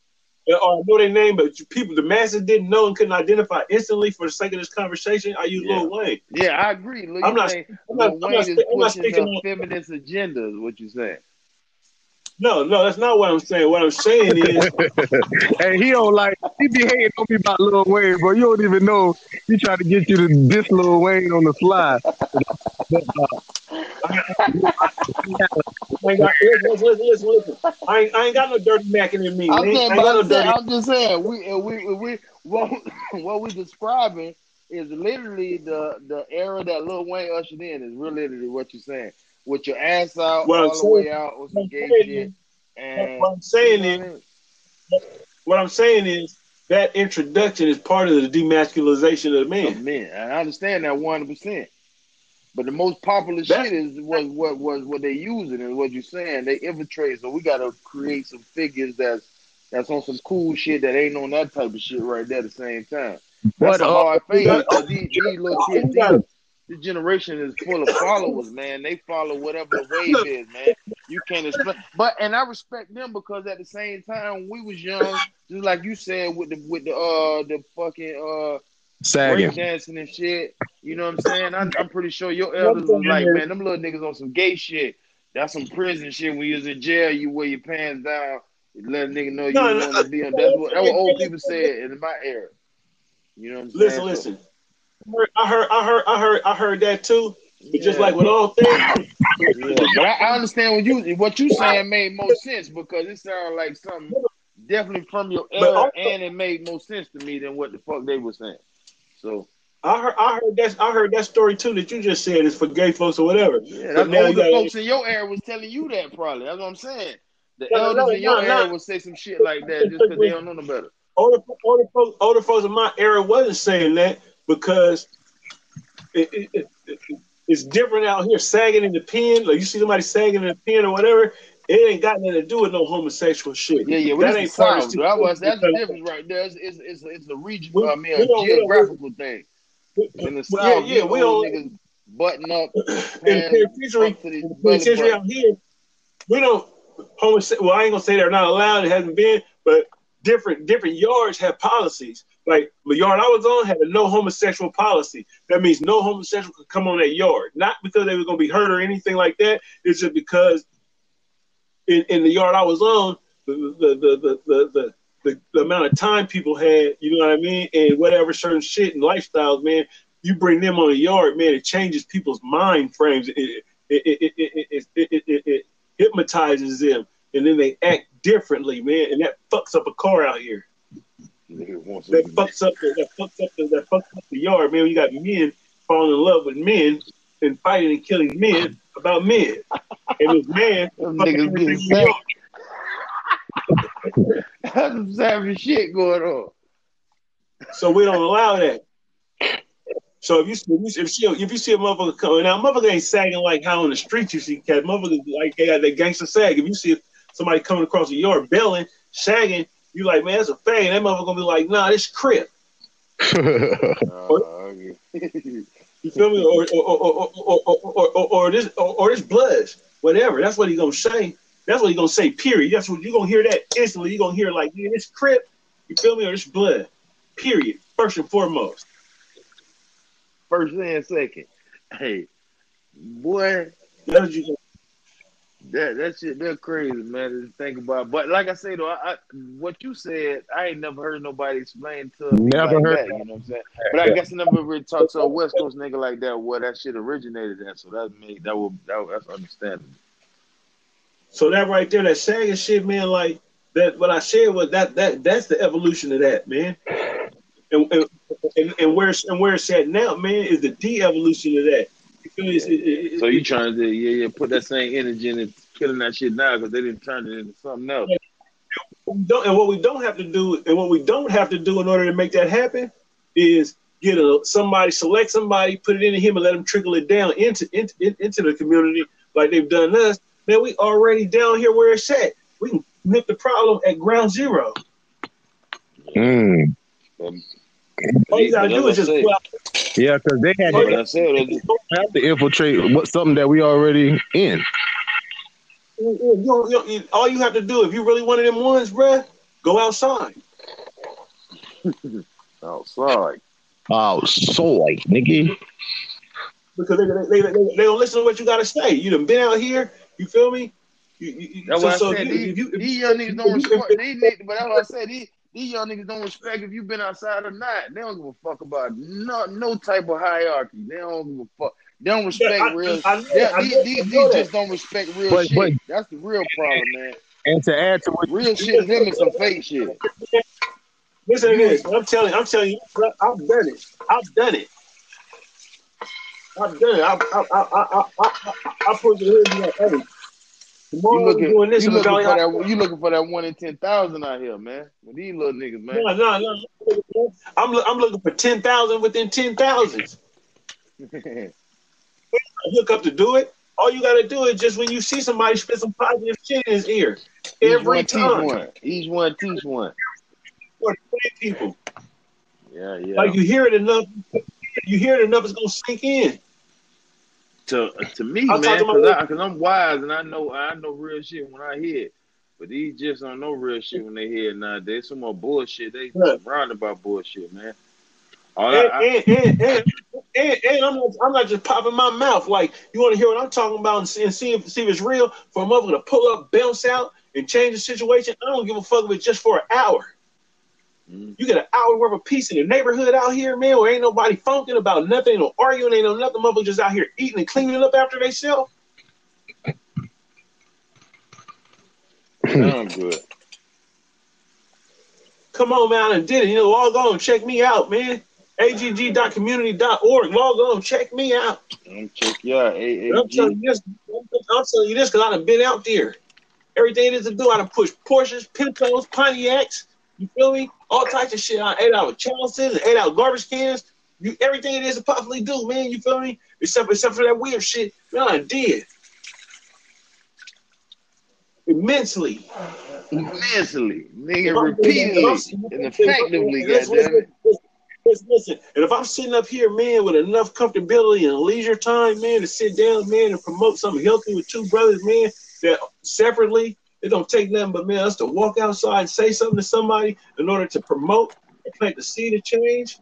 or I know their name, but people, the masses didn't know and couldn't identify instantly for the sake of this conversation, I use Yeah. Lil Wayne. Yeah, I agree. Lil, I'm you not- think I'm not- Lil I'm not Wayne is spe- I'm not pushing speaking the on- feminist agenda? Is what you saying? No, no, that's not what I'm saying. What I'm saying is, Hey, he don't like he be hating on me about Lil Wayne, bro. You don't even know he tried to get you to diss Lil Wayne on the fly. I ain't I ain't, got no dirty macking in me. I'm man. I saying, ain't got I'm, saying, dirty. I'm just saying, we we we what what we describing is literally the the era that Lil Wayne ushered in is really literally what you're saying. With your ass out What I'm all the way out with some what gay I'm saying shit. And What I'm saying you is, know what I mean? what I'm saying is that introduction is part of the demasculization of the Of man. men. And I understand that one percent. But the most popular That- shit is what what was what they using and what you're saying. They infiltrate. So we gotta create some figures that's that's on some cool shit that ain't on that type of shit right there at the same time. That's But, a uh, hard thing we got- these, these little kids, these, this generation is full of followers, man. They follow whatever the wave is, man. You can't explain, but and I respect them because at the same time we was young, just like you said with the with the uh the fucking uh Sagging. break dancing and shit. You know what I'm saying? I'm, I'm pretty sure your elders was like, man, them little niggas on some gay shit. That's some prison shit. When you was in jail, you wear your pants down. You let a nigga know you No, no, want to be on. That's what, that's what old people said in my era. You know what I'm saying? Listen, listen. I heard, I heard, I heard, I heard that too. But just like with all things, Yeah, but I, I understand what you what you saying made more sense because it sounded like something definitely from your But era, also- and it made more sense to me than what the fuck they were saying. So I heard, I heard that, I heard that story too that you just said is for gay folks or whatever. yeah, that's now older folks in your era was telling you that probably. That's what I'm saying. The No, no, elders no, in your no, era no. would say some shit like that just because they don't know no better. older, older folks, older folks in my era wasn't saying that because it, it, it, it- it's different out here. Sagging in the pen, like you see somebody sagging in the pen or whatever, it ain't got nothing to do with no homosexual shit. Yeah, yeah, That well, ain't the part of That was, that's the difference right there. It's, it's, it's, it's a region, We- I mean, a don't- we don't- geographical thing. In the South, yeah, yeah, you we don't- niggas button up, in the pants penitentiary, up to the in the belly penitentiary out here, we don't homosexual. Well, I ain't gonna say they're not allowed. It hasn't been, but different different yards have policies. Like the yard I was on had a no homosexual policy. That means no homosexual could come on that yard. Not because they were gonna be hurt or anything like that. It's just because in, in the yard I was on, the the the the the, the the, amount of time people had, you know what I mean, and whatever certain shit and lifestyles, man, you bring them on the yard, man, it changes people's mind frames. It it it it it, it, it, it, hypnotizes them, and then they act differently, man, and that fucks up a car out here. That fucks up the that fucks up the that fucks up the yard, man. You got men falling in love with men and fighting and killing men about men. and this man, Them fucking niggas getting everything else. sacked. Some savage shit going on. So we don't allow that. So if you see, if you see, if you see, if you see a motherfucker coming now, motherfucker ain't sagging like how on the street you see cat. Motherfuckers like they got that gangster sag. If you see somebody coming across the yard belling, sagging, you like, man, that's a fade. That motherfucker gonna be like, nah, this crip. Uh, okay. You feel me? Or or or or or, or, or, this or, or this bloods, whatever. That's what he gonna say. That's what he gonna say. Period. That's what you gonna hear that instantly. You gonna hear like, yeah, this crip. You feel me? Or this blood. Period. First and foremost. First and second. Hey, boy, That's what you that that shit they're crazy, man. To think about. But like I say though, I, I what you said, I ain't never heard nobody explain to me Never like heard that. You know what I'm saying? But I guess I never really talked to a West Coast nigga like that where that shit originated at. So that made that would that, that's understandable. So that right there, that sagging shit, man, like that. What I said was that that that's the evolution of that, man. And and, and, and where and where it's at now, man, is the de-evolution of that. You? It's- it- it- it- So you trying to yeah yeah put that same energy in it, killing that shit now because they didn't turn it into something else. don't, and what we don't have to do, and what we don't have to do in order to make that happen, is get a somebody, select somebody, put it into him, and let him trickle it down into into into the community like they've done us. Man, we already down here where it's at. We can nip the problem at ground zero. Mm. Um, All you gotta do is just I say- go out Yeah, because they had but I said, they have to infiltrate what something that we already in. You you you- all you have to do, if you really one of them ones, bruh, go outside. oh sorry. Oh, soy, nigga. Because they, they, they, they, they don't listen to what you got to say. You done been out here, you feel me? You, you, you- That's so- what I so said. if these, you- if you- these young niggas don't if you- respect. These, niggas- but that's what I said. These, these young niggas don't respect if you've been outside or not. They don't give a fuck about no no type of hierarchy. They don't give a fuck. They don't respect I- real. I know- they- I these know- these, these just don't respect real But- shit. but- that's the real problem, man. And to add to what Real shit is them and some fake shit. Listen to this. I'm telling, I'm telling you, I've done it. I've done it. I've done it. I, I, I, I, I, I, I put the hood in that. Hey, You looking, doing this. you looking for that? You looking for that one in ten thousand out here, man? With these little niggas, man. No, no, no. I'm, I'm looking for ten thousand within ten thousands. Hook up to do it. All you got to do is just when you see somebody spit some positive shit in his ear, every time. one. Each one teach one. For 20 people. Yeah, yeah. Like you hear it enough, you hear it enough, it's gonna sink in. To uh, to me, I'm man, because I'm wise and I know I know real shit when I hear it. But these just don't know real shit when they hear it nowadays. Some more bullshit. They Right. roundabout bullshit, man. All And, I, I, and, and, and, and, and I'm, not, I'm not just popping my mouth. Like, you want to hear what I'm talking about and see, and see, if, see if it's real for a mother to pull up, bounce out, and change the situation. I don't give a fuck if it's just for an hour. You get an hour worth of peace in the neighborhood out here, man, where ain't nobody funking about nothing, ain't no arguing, ain't no nothing. Motherfuckers just out here eating and cleaning up after themselves. sound good. Come on, man, and did it. You know, log on, check me out, man. agg.community.org. Log on, check me out. I'm check you out. And I'm telling you this. I'm telling you this because I've been out there. Everything it is to do, I done pushed Porsches, Pintos, Pontiacs. You feel me? All types of shit. I ate out with Charleston and ate out garbage cans. You everything it is to possibly do, man. You feel me? Except except for that weird shit. Man, I did. Immensely. Immensely. Nigga, repeatedly and effectively, Listen, goddammit. listen, listen, listen. And if I'm sitting up here, man, with enough comfortability and leisure time, man, to sit down, man, and promote something healthy with two brothers, man, that separately, it don't take nothing but man us to walk outside and say something to somebody in order to promote and plant the seed of change.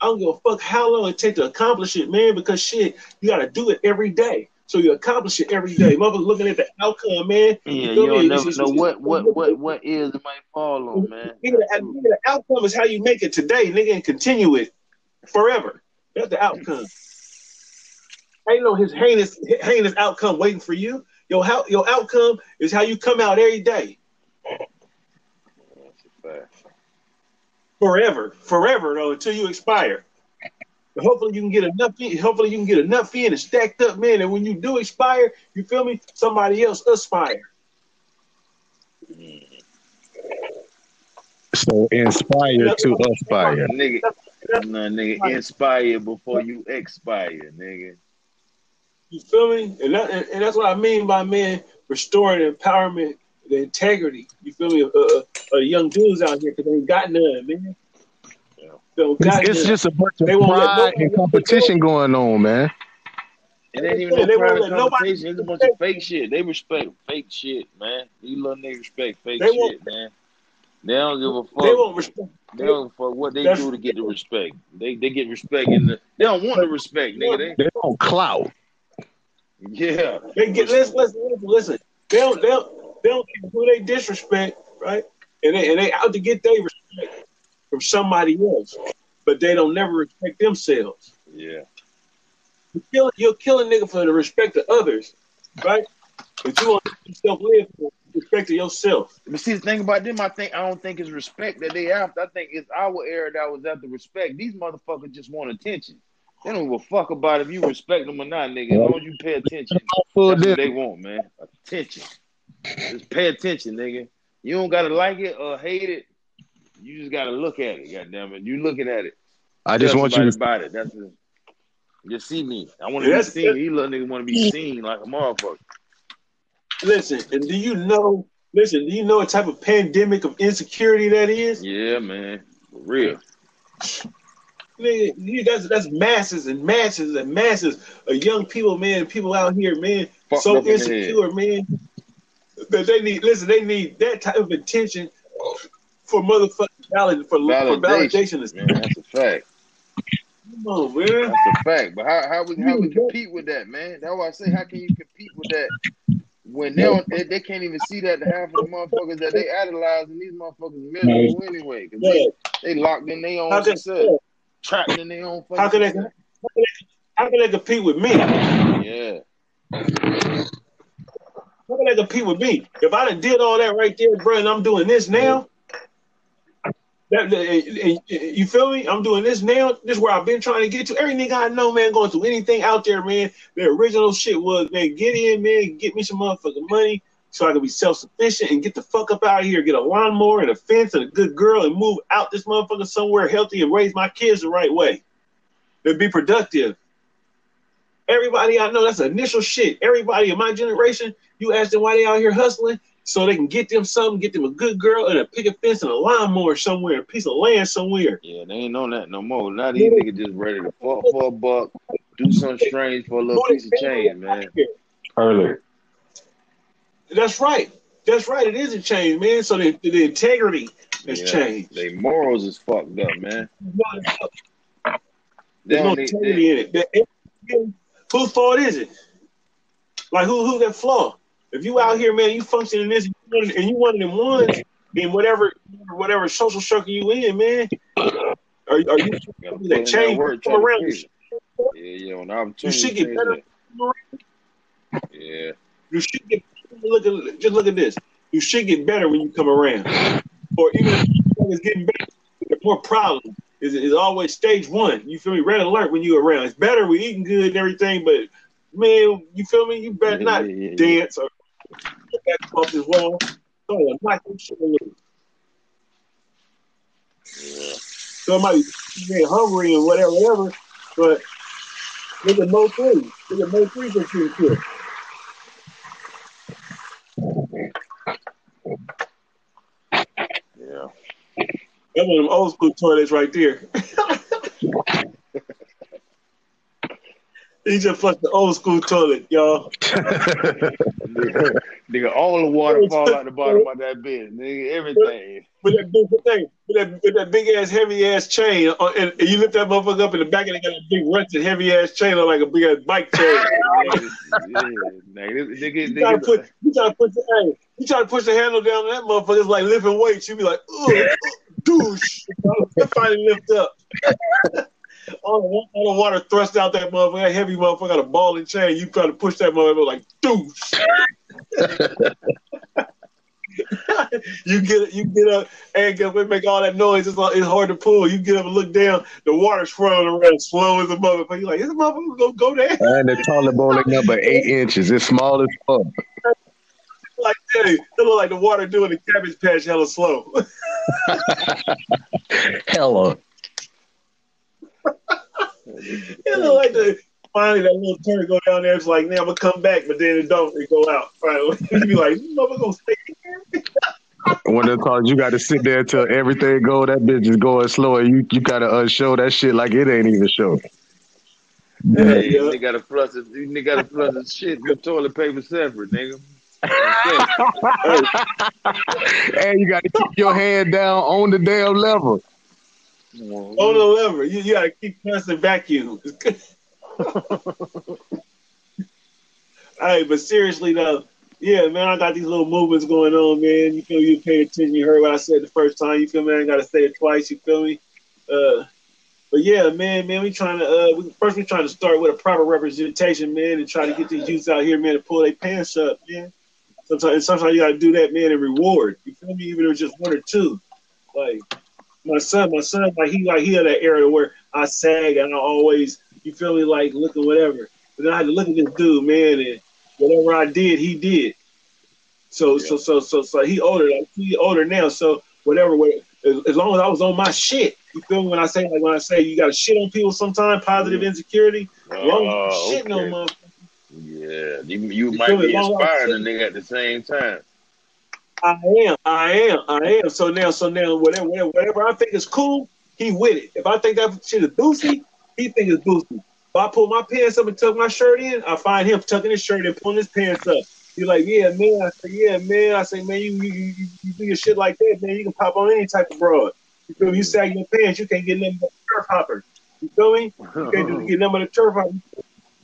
I don't give a fuck how long it take to accomplish it, man, because shit, you gotta do it every day. So you accomplish it every day. Mother looking at the outcome, man. Yeah, you don't never know what what what what ears it might fall on, man. Nigga, the, the outcome is how you make it today, nigga, and continue it forever. That's the outcome. Ain't no his heinous heinous outcome waiting for you. Your how your outcome is how you come out every day, That's a fact. forever, forever though, until you expire. Hopefully you can get enough in. Hopefully you can get enough in and stacked up, man. And when you do expire, you feel me? Somebody else aspire. Mm. So inspire to aspire. Nigga, nah, nigga, inspire before you expire, nigga. You feel me? And, that, and, and that's what I mean by man restoring empowerment, the integrity. You feel me? Uh, uh, young dudes out here because they ain't got none, man. It's, it's just a bunch of pride and competition going on, man. It ain't even no private competition. It's a bunch of fake shit. They respect fake shit, man. These little niggas respect fake shit, man. They don't give a fuck. They won't respect. They don't give a fuck what they do to get the respect. They they get respect in the. They don't want the respect, nigga. They, they don't clout. Yeah. They get listen, listen, listen, listen. They don't they don't they don't who they disrespect, right? And they and they out to get their respect from somebody else, but they don't never respect themselves. Yeah. You kill you'll kill a nigga for the respect of others, right? But you want yourself live for respect to yourself. But see, the thing about them, I think I don't think it's respect that they after. I think it's our era that was out after respect. These motherfuckers just want attention. They don't give a fuck about if you respect them or not, nigga. As long as you pay attention, that's what they want, man. Attention. Just pay attention, nigga. You don't gotta like it or hate it. You just gotta look at it. Goddamn it, you looking at it. I just want you to about it. That's it. Just see me. I want to be seen. These little niggas want to be seen like a motherfucker. Listen, and do you know? Listen, do you know what type of pandemic of insecurity that is? Yeah, man, for real. Nigga, that's that's masses and masses and masses of young people, man. People out here, man, Fuck so insecure, man. That they need. Listen, they need that type of attention for motherfucking valid for validation. For validation. Man, that's a fact. Come on, man. That's a fact. But how, how we how we compete with that, man? That's why I say, how can you compete with that when they don't, they, they can't even see that the half of the motherfuckers that they idolize and these motherfuckers miserable anyway because they, they locked in their own success, trapped in their own. How can they? How can they, how can they compete with me? Yeah. How can they compete with me? If I done did all that right there, bro, and I'm doing this now, that, that, eh, eh, eh, you feel me? I'm doing this now. This is where I've been trying to get to. Every nigga I know, man, going through anything out there, man. The original shit was, man, get in, man, get me some motherfucking money so I can be self sufficient and get the fuck up out of here, get a lawnmower and a fence and a good girl and move out this motherfucker somewhere healthy and raise my kids the right way. And be productive. Everybody I know, that's initial shit. Everybody in my generation, you ask them why they out here hustling, so they can get them something, get them a good girl and a picket fence and a lawnmower somewhere, a piece of land somewhere. Yeah, they ain't on that no more. Now these niggas just ready to fuck for a buck, do something strange for a little piece of change, man. Early. That's right. That's right. It is a change, man. So the, the integrity has yeah, changed. The morals is fucked up, man. There's no integrity in it. Whose fault is it? Like who who's that flaw? If you out here, man, you functioning this, and you one of them ones in whatever whatever social circle you in, man. Are, are you that change come around? Yeah, yeah. I'm you should get better. Yeah. You should get look at just look at this. You should get better when you come around, or even if it's getting better, the more problem is is always stage one. You feel me? Red alert when you around. It's better. We eating good and everything, but man, you feel me? You better not yeah, yeah, yeah. dance or back off his wall. So knock him shit loose. Somebody being hungry and whatever, whatever, but look at Mo3. Look at Mo3 for shooting That's one of them old school toilets right there. He just flushed the old school toilet, y'all. nigga, nigga, all the water fall out the bottom of that bitch, nigga. Everything. With that big thing, with that, with that big ass heavy ass chain, uh, and, and, you lift that motherfucker up in the back, and they got a big rusted heavy ass chain on like a big ass bike chain. yeah, nigga, nigga, you try to put, you try to put the, hey, you try to push the handle down on that motherfucker, it's like lifting weights. You be like, ugh, douche. finally lift up all, the, water thrust out that motherfucker. That heavy motherfucker got a ball and chain. You try to push that motherfucker like douche. you get you get up and get we make all that noise. It's, it's hard to pull. You get up and look down. The water's swirling around slow as a motherfucker. You're like, this motherfucker gonna go there. And the toilet bowl like number eight inches. It's small as fuck. Like that, look like the water doing the cabbage patch hella slow. Hella. it look like the finally that little turn go down there. It's like, now I'm gonna come back, but then it don't. It go out. Finally, you be like, motherfucker gonna stay here. One of the call you got to sit there till everything go. That bitch is going slow, and you you gotta uh, show that shit like it ain't even show. Hey, you nigga gotta flush it. You nigga gotta flush the shit with toilet paper separate, nigga. And you got to keep your hand down on the damn lever. On the lever, you, you gotta keep constant vacuum. hey, but seriously though, yeah, man, I got these little movements going on, man. You feel? You pay attention. You heard what I said the first time. You feel me? I gotta say it twice. You feel me? Uh, but yeah, man, man, we trying to uh, we, first we trying to start with a proper representation, man, and try to get these youths out here, man, to pull their pants up, man. Sometimes, sometimes you got to do that, man, and reward. You feel me? Even if it's just one or two. Like my son, my son, like he like he had that area where I sag and I always, you feel me, like looking whatever. But then I had to look at this dude, man, and whatever I did, he did. So yeah. so so so so he older, like he older now. So whatever, as, as long as I was on my shit, you feel me? When I say like when I say you got to shit on people, sometimes positive insecurity. Uh, oh, shitting okay. on yeah, you, you, might be inspiring a nigga at the same time. I am, I am, I am. So now, so now, whatever, whatever I think is cool, he with it. If I think that shit is boozy, he think it's boozy. If I pull my pants up and tuck my shirt in, I find him tucking his shirt and pulling his pants up. He's like, yeah, man. I say, yeah, man. I say, man, you you, you, you do your shit like that, man. You can pop on any type of broad. You feel me? You sag your pants, you can't get nothing but turf hoppers. You feel me? You can't do, get nothing but a turf hopper.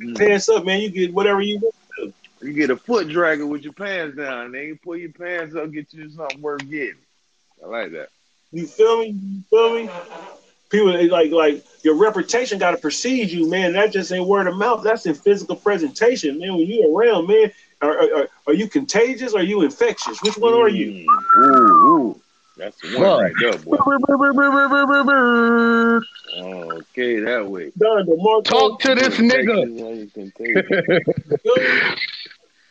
Mm. Pants up, man. You get whatever you want to. You get a foot dragger with your pants down, and then you pull your pants up, get you something worth getting. I like that. You feel me? You feel me? People like like your reputation got to precede you, man. That just ain't word of mouth. That's in physical presentation, man. When you around, man, are, are, are you contagious? Or are you infectious? Which one are you? Mm. Ooh, ooh. That's the one right there, boy. okay, that way. Talk to this nigga.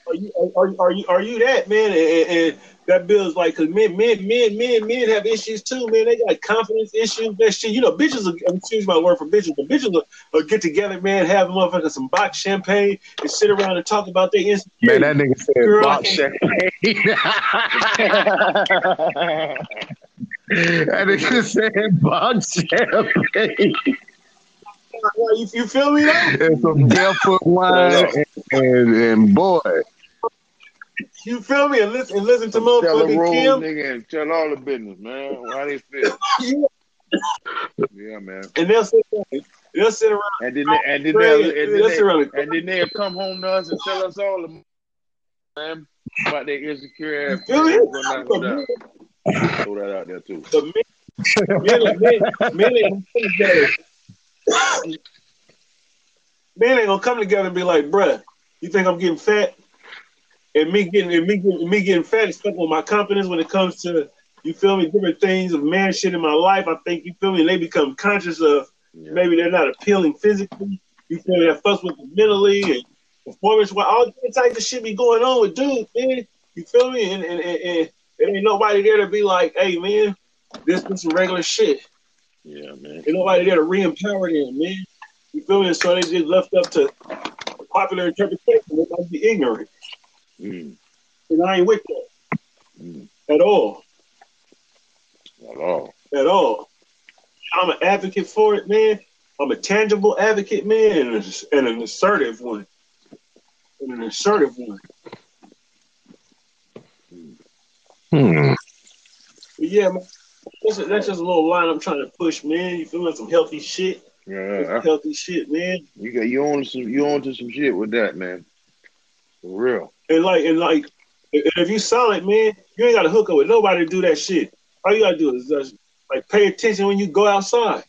are you are, are you are you that man? And, and that bill's like, cause men, men, men, men, men have issues too, man. They got confidence issues, that shit. You know, bitches. Are, excuse my word for bitches, but bitches will, will get together, man, have motherfuckers some box champagne and sit around and talk about their insecurities. Man, that nigga said Girl, box champagne. that nigga said box champagne. You, you feel me? Though? And some barefoot wine and, and, and boy. You feel me? And listen, and listen to motherfucking Kim. Nigga, and tell all the business, man. How they feel. yeah. yeah, man. And they'll sit. They'll sit around. And then, they, and then, they'll, and, then they, and then they'll come home to us and tell us all the man about their insecure ass. Throw that out there too. The men, men, men, men ain't gonna. Men ain't gonna come together and be like, bruh, you think I'm getting fat? And me getting and me getting me getting fat is stuck with my confidence when it comes to you feel me different things of man shit in my life. I think you feel me. And they become conscious of yeah. maybe they're not appealing physically. You feel me? That fuss with them mentally and performance. Well, all different types of shit be going on with dudes, man. You feel me? And and, and, and there ain't nobody there to be like, hey man, this is some regular shit. Yeah, man. Ain't nobody there to re-empower them, man. You feel me? So they just left up to popular interpretation. They might be ignorant. Mm. And I ain't with that mm. at all. At all. At all. I'm an advocate for it, man. I'm a tangible advocate, man, and, and an assertive one. And an assertive one. Hmm. Yeah, man, that's, a, that's just a little line I'm trying to push, man. You feeling some healthy shit? Yeah, healthy shit, man. You got you on some you on to some shit with that, man. For real. And like, and like, if you solid, man, you ain't got to hook up with nobody to do that shit. All you gotta do is just like pay attention when you go outside.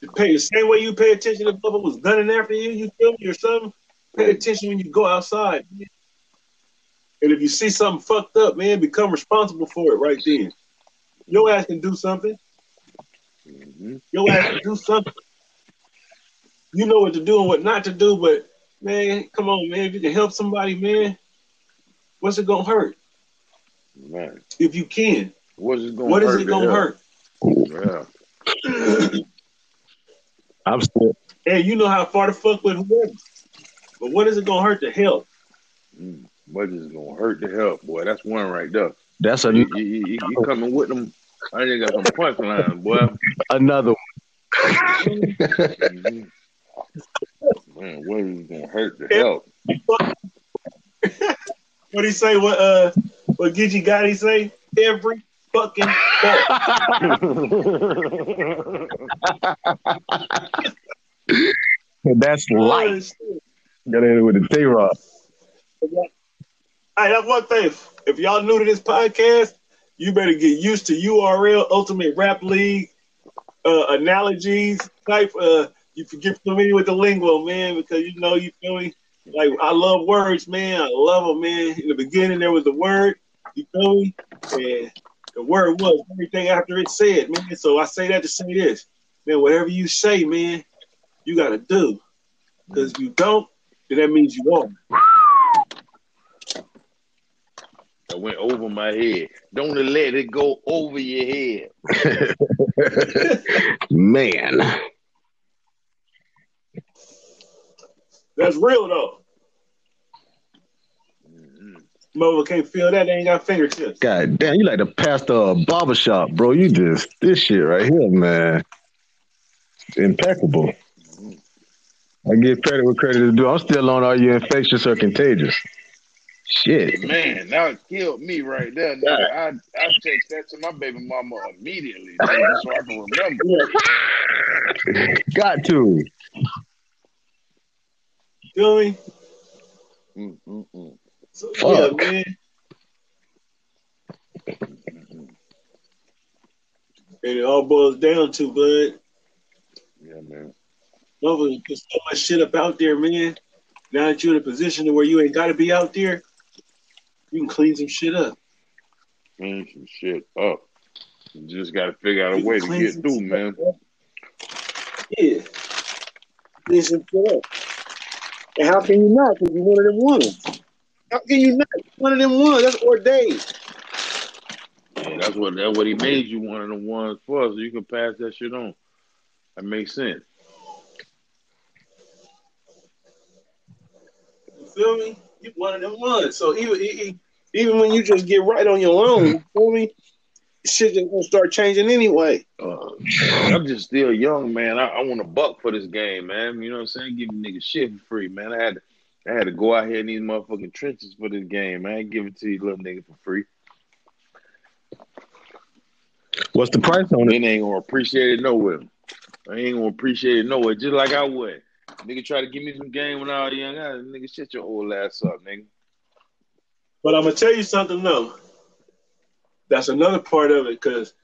You pay the same way you pay attention if Bubba was gunning after you, you feel me or something. Pay attention when you go outside. And if you see something fucked up, man, become responsible for it right then. Your ass can do something. hmm Your ass can do something. You know what to do and what not to do, but man, come on, man. If you can help somebody, man, what's it gonna hurt? Man, If you can, what is it gonna what is hurt? it to gonna help? hurt? Yeah. I'm still Hey, you know how far to fuck with whoever. But what is it gonna hurt to help? Mm. What is it gonna hurt to help, boy? That's one right there. that's a, You, you, you, you coming with them? I ain't got some punchlines, boy. another one. Mhm. Man, what is it gonna hurt to help? What he say? What uh? What Gigi Gotti say? Every fucking. That's life. Shit. Got in with the T Rock. Hey, that's one thing. If y'all new to this podcast, you better get used to URL Ultimate Rap League uh, analogies type. Uh, you can get familiar with the lingo, man, because you know you feel me. Like I love words, man. I love them, man. In the beginning, there was the word. You feel me? And the word was everything after it said, man. So I say that to say this, man. Whatever you say, man, you gotta do. Because if you don't, then that means you won't. That went over my head. Don't let it go over your head. Man. That's real though. Mhm. Mother can't feel that. They ain't got fingertips. God damn, you like the pastor of a barbershop, bro. You just this shit right here, man. Impeccable. I give credit where credit is due. I'm still on are you infectious or contagious? Shit. Man, that killed me right there. Nigga. I I text that to my baby mama immediately, nigga, so I can remember. Got to. Feel me? Mm, mm, mm. So, yeah, Fuck. man. And it all boils down to, bud, Yeah, man. motherfuckers put so much shit up out there, man. Now that you're in a position to where you ain't got to be out there, you can clean some shit up. Clean some shit up. You just got to figure out a You way to get through, man. up. Yeah. Clean some shit up. And how can you not? Because you're one of them ones. How can you not? One of them ones. That's ordained. Yeah, that's what that's what he made you one of the ones for, so you can pass that shit on. That makes sense. You feel me? You one of them ones. So even even- even when you just get right on your own, you feel me? Shit just gonna start changing anyway. Uh, I'm just still young, man. I, I want a buck for this game, man. You know what I'm saying? Give me niggas shit for free, man. I had to, I had to go out here in these motherfucking trenches for this game, man. I ain't give it to you little nigga for free. What's the price on it? Then they ain't gonna appreciate it nowhere. I ain't gonna appreciate it nowhere. Just like I would. Nigga try to give me some game when I was young. I, nigga, shut your old ass up, nigga. But I'm gonna tell you something though. That's another part of it because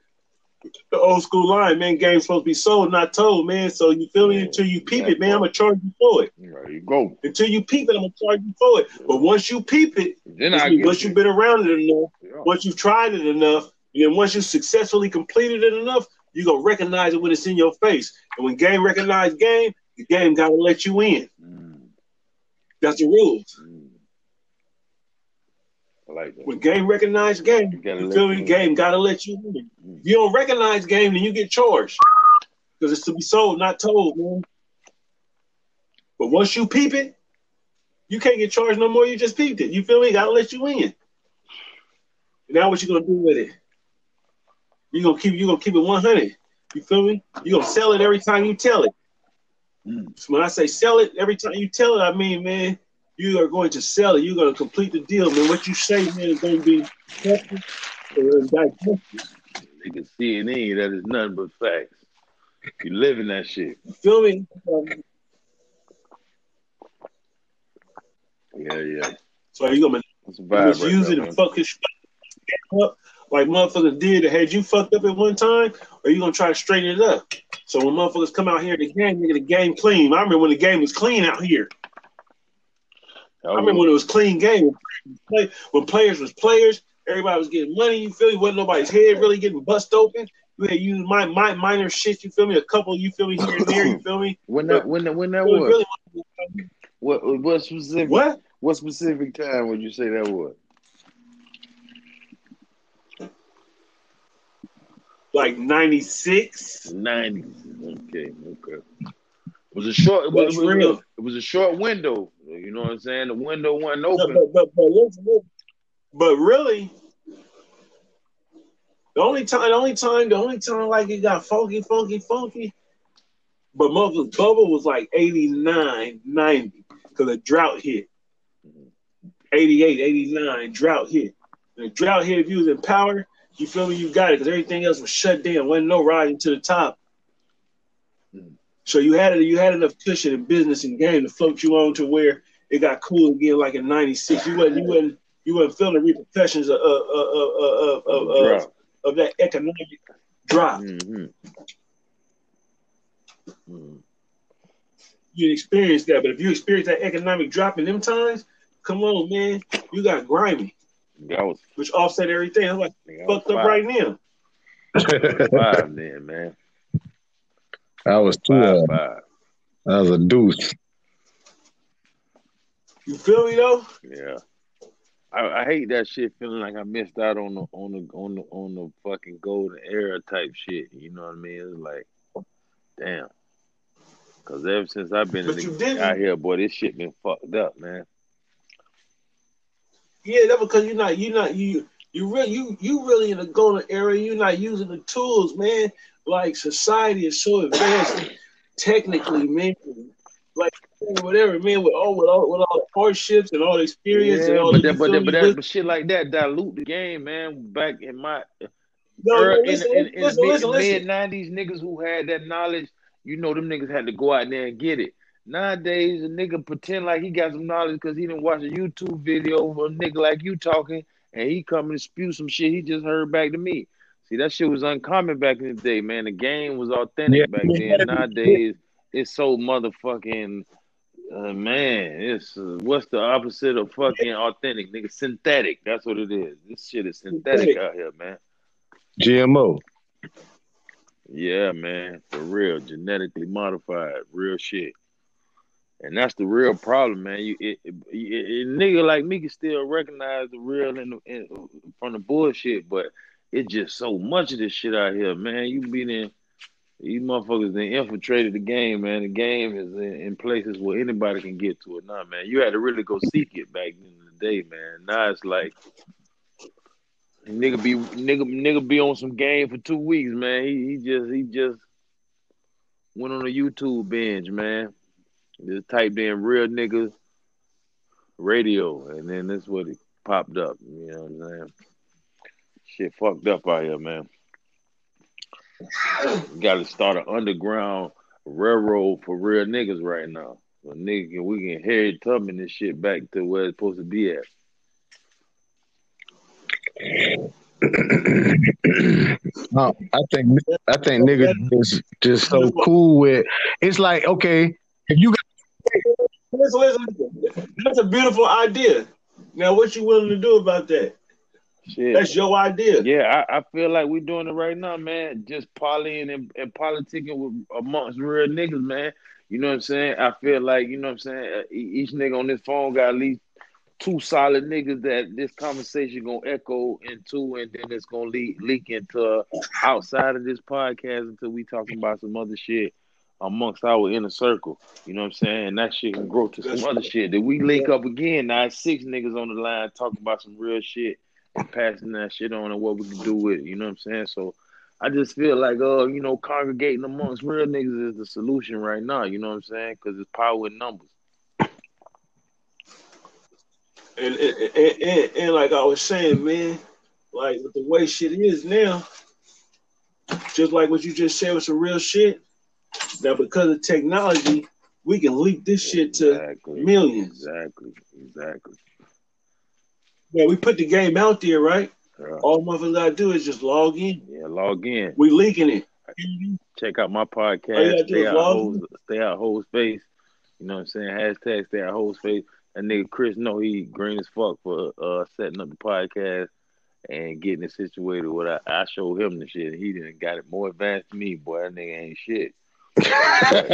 the old school line, man, game's supposed to be sold, not told, man. So you feel me? Until you peep it, man, I'm gonna charge you for it. There you go. Until you peep it, I'm gonna charge you for it. But once you peep it, Then I once you. you've been around it enough, Yeah. once you've tried it enough, and then once you've successfully completed it enough, you're gonna recognize it when it's in your face. And when game recognize game, the game gotta let you in. Mm, That's the rules. mm. I like that. When game recognize game, You gotta you feel me? Game gotta let you in. Mm. If you don't recognize game, then you get charged. Because it's to be sold, not told, man. But once you peep it, you can't get charged no more. You just peeped it. You feel me? Gotta let you in. Now what you gonna do with it? You gonna keep you gonna keep it 100. You feel me? You gonna sell it every time you tell it. Mm. So when I say sell it every time you tell it, I mean, man, you are going to sell it. You're gonna complete the deal, man. What you say, man, is gonna be tested or digested. Nigga CNN, that is nothing but facts. You live in that shit. You feel me? Yeah, yeah. so you gonna a right misuse it and fuck his shit up like motherfuckers did that had you fucked up at one time, or you gonna try to straighten it up? So when motherfuckers come out here in the game, nigga, the game clean. I remember when the game was clean out here. Oh, I remember when it was clean game. When players was players, everybody was getting money. You feel me? Wasn't nobody's head really getting bust open. You had used my, my minor shit. You feel me? A couple. You feel me here and there. You feel me? When that when that when that was. Really, what what specific? What? What specific time would you say that was? Like 96? 90. Okay, okay. It was a short. It was, it, was, it was, a short window. You know what I'm saying? The window wasn't open. But, but, but, but really, the only time, the only time, the only time like it got funky, funky, funky. But mother's bubble was like 89, 90 because a drought hit. 88, 89, drought hit. And the drought hit, if you was in power, you feel me? You got it because everything else was shut down. Wasn't no riding to the top. Mm. So you had it. You had enough cushion in business and game to float you on to where it got cool again, like in '96. You wasn't. You wasn't. You wasn't feeling the repercussions of of of, of, of, of that economic drop. Mm-hmm. Mm-hmm. You experienced that, but if you experience that economic drop in them times, come on, man, you got grimy. That was which offset everything. I'm like fucked up right now. five then, man. That was two. Five, uh, five. That was a deuce. You feel me though? Yeah. I, I, hate that shit. Feeling like I missed out on the on the on the on the fucking golden era type shit. You know what I mean? It's like, damn. Cause ever since I've been the, out here, boy, this shit been fucked up, man. Yeah, that because you're not you're not you you really you you really in the golden era. You're not using the tools, man. Like society is so advanced technically, man. Like whatever, man, with all with all with all the hardships and all the experience yeah, and all but the that, but, that, but, that, but shit like that dilute the game, man. Back in my no, listen, in, in, in listen, mid, mid nineties, niggas who had that knowledge, you know, them niggas had to go out there and get it. Nowadays, a nigga pretend like he got some knowledge because he didn't watch a YouTube video of a nigga like you talking, and he come and spew some shit he just heard back to me. See, that shit was uncommon back in the day, man. The game was authentic yeah. back then. Nowadays, it's so motherfucking uh, man. It's uh, what's the opposite of fucking authentic, nigga? Synthetic. That's what it is. This shit is synthetic out here, man. GMO. Yeah, man, for real, genetically modified, real shit. And that's the real problem, man. You, it, it, it, nigga like me can still recognize the real in, the, in, from the bullshit, but it's just so much of this shit out here, man. You been in, you motherfuckers they infiltrated the game, man. The game is in, in, places where anybody can get to it now, man. You had to really go seek it back in the day, man. Now it's like nigga be nigga nigga be on some game for two weeks, man. He he just he just went on a YouTube binge, man. Just typed in real niggas radio, and then that's what it popped up. You know what I'm saying? Shit fucked up out here, man. Got to start an underground railroad for real niggas right now. So nigga, we can Harriet Tubman this shit back to where it's supposed to be at. oh, I think I think niggas is just so cool with. It's like okay, if you got listen, listen, That's a beautiful idea. Now, what you willing to do about that? Shit. That's your idea. Yeah, I, I, feel like we're doing it right now, man. Just partying and, and politicking with amongst real niggas, man. You know what I'm saying? I feel like, you know what I'm saying? Uh, each nigga on this phone got at least two solid niggas that this conversation gonna echo into, and then it's gonna leak leak into outside of this podcast until we talking about some other shit amongst our inner circle. You know what I'm saying? And that shit can grow to some other shit. That we link up again. Now six niggas on the line talking about some real shit passing that shit on and what we can do with it. You know what I'm saying? So I just feel like, uh, you know, congregating amongst real niggas is the solution right now. You know what I'm saying? Because it's power in numbers. And and, and, and and like I was saying, man, like with the way shit is now, just like what you just said was some real shit now, because of technology, we can leak this shit to exactly. millions. Exactly. Exactly. Yeah, we put the game out there, right? Yeah. All motherfuckers gotta do is just log in. Yeah, log in. We leaking it. Check out my podcast. Stay out, hoes, stay out hoes face. You know what I'm saying? Hashtag stay out hoes space. that nigga Chris know he green as fuck for uh setting up the podcast and getting it situated. What I, I showed him the shit, he didn't got it more advanced than me. Boy, that nigga ain't shit.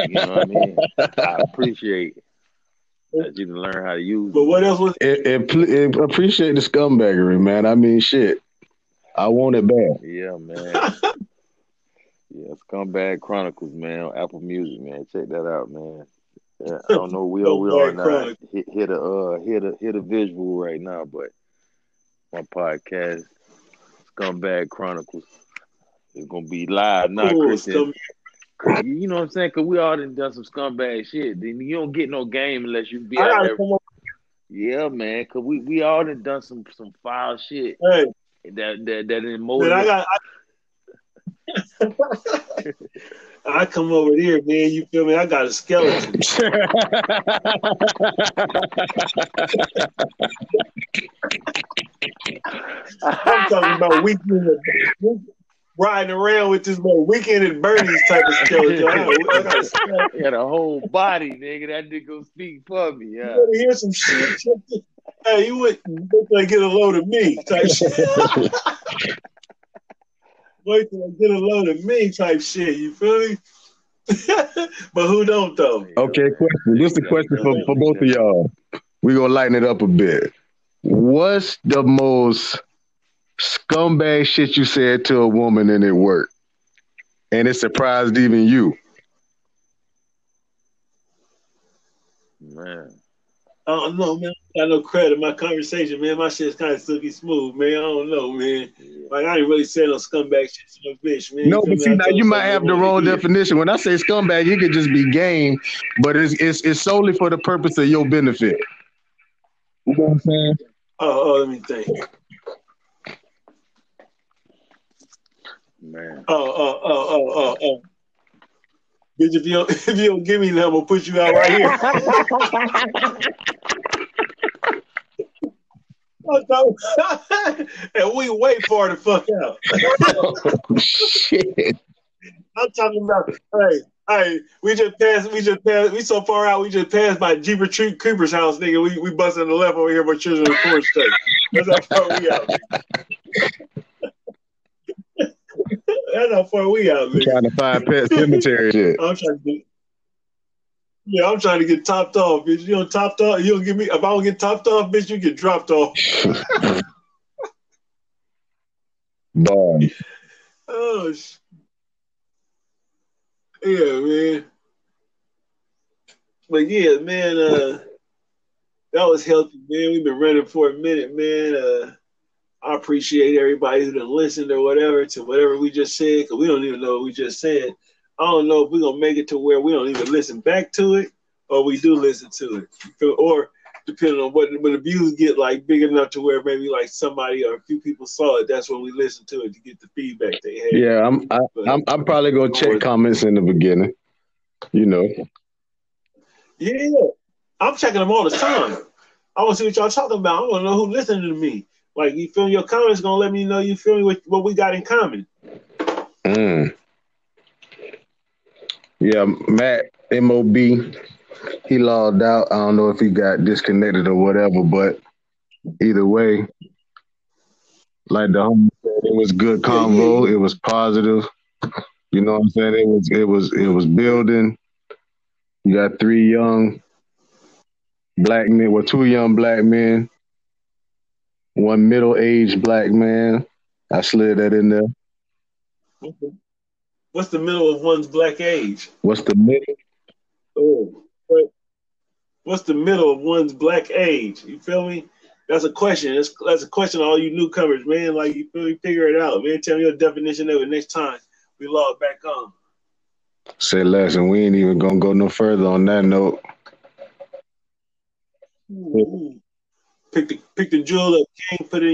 you know what I mean? I appreciate that you can learn how to use. But what else was? It, it, it appreciate the scumbaggery, man. I mean, shit. I want it bad. Yeah, man. yeah, Scumbag Chronicles, man, on Apple Music, man. Check that out, man. Yeah, I don't know we are we are Scumbag not hit, hit a uh hit a hit a visual right now, but my podcast, Scumbag Chronicles, is gonna be live now, Cool, Christian. Scum- You know what I'm saying? Cause we all done done some scumbag shit. Then you don't get no game unless you be I out there. Yeah, man. Cause we, we all done done some some foul shit Hey, that that that in man, I got. I, I come over here, man. You feel me? I got a skeleton. I'm talking about weekend at- riding around with this little weekend at Bernie's type of skeleton. I got, a skeleton. got a whole body, nigga. That nigga gonna speak for me. Yeah. wanna hear some shit? Hey, you would wait till I get a load of me type shit. wait till I get a load of me type shit. You feel me? but who don't though? Okay, question. Just a question for, for both of y'all. we gonna lighten it up a bit. What's the most scumbag shit you said to a woman and it worked? And it surprised even you. Man. I don't know, man. I got no credit. My conversation, man. My shit's kind of silky smooth, man. I don't know, man. Like I ain't really saying no scumbag shit to no bitch, man. No, You but see now you might have the wrong definition. When I say scumbag, it could just be game, but it's it's it's solely for the purpose of your benefit. You know what I'm saying? Oh, oh, let me think. Man. Oh, oh, oh, oh, oh, oh. Bitch, if you don't, if you don't give me that, I'm gonna put you out right here. I'm talking- and we way far the fuck out. Oh, shit. I'm talking about, hey, hey, we just passed, we just passed, we so far out, we just passed by Jeeper Tree Creeper's house, nigga. We we busting the left over here by Children of Corn State. That's how far we out. That's how far we out, man. Trying to find Pet Sematary shit. I'm trying to get, yeah, I'm trying to get topped off, bitch. You don't topped off, you don't give me. If I don't get topped off, bitch, you get dropped off. Bomb. Oh, sh- yeah, man. But yeah, man, uh, that was healthy, man. We've been running for a minute, man. Uh, I appreciate everybody who done listened or whatever to whatever we just said, because we don't even know what we just said. I don't know if we're gonna make it to where we don't even listen back to it, or we do listen to it, or depending on what when the views get like big enough to where maybe like somebody or a few people saw it, that's when we listen to it to get the feedback they had. Yeah, I'm I, But- I'm I'm probably gonna check comments in the beginning. You know. Yeah, I'm checking them all the time. I want to see what y'all talking about. I want to know who listening to me. Like you feel me? your comments gonna let me know you feel me with what we got in common. Mm. Yeah, Matt Mob, he logged out. I don't know if he got disconnected or whatever, but either way, like the homie said, it was good convo. It was positive. You know what I'm saying? It was it was it was building. You got three young black men, well, two young black men, one middle aged black man. I slid that in there. What's the middle of one's black age? What's the middle? Oh, what- what's the middle of one's black age? You feel me? That's a question. That's, that's a question. All you newcomers, man. Like you feel me? Figure it out, man. Tell me your definition of it next time we log back on. Say less, and we ain't even gonna go no further on that note. Ooh. Pick the pick the jewel up, king. Put it in your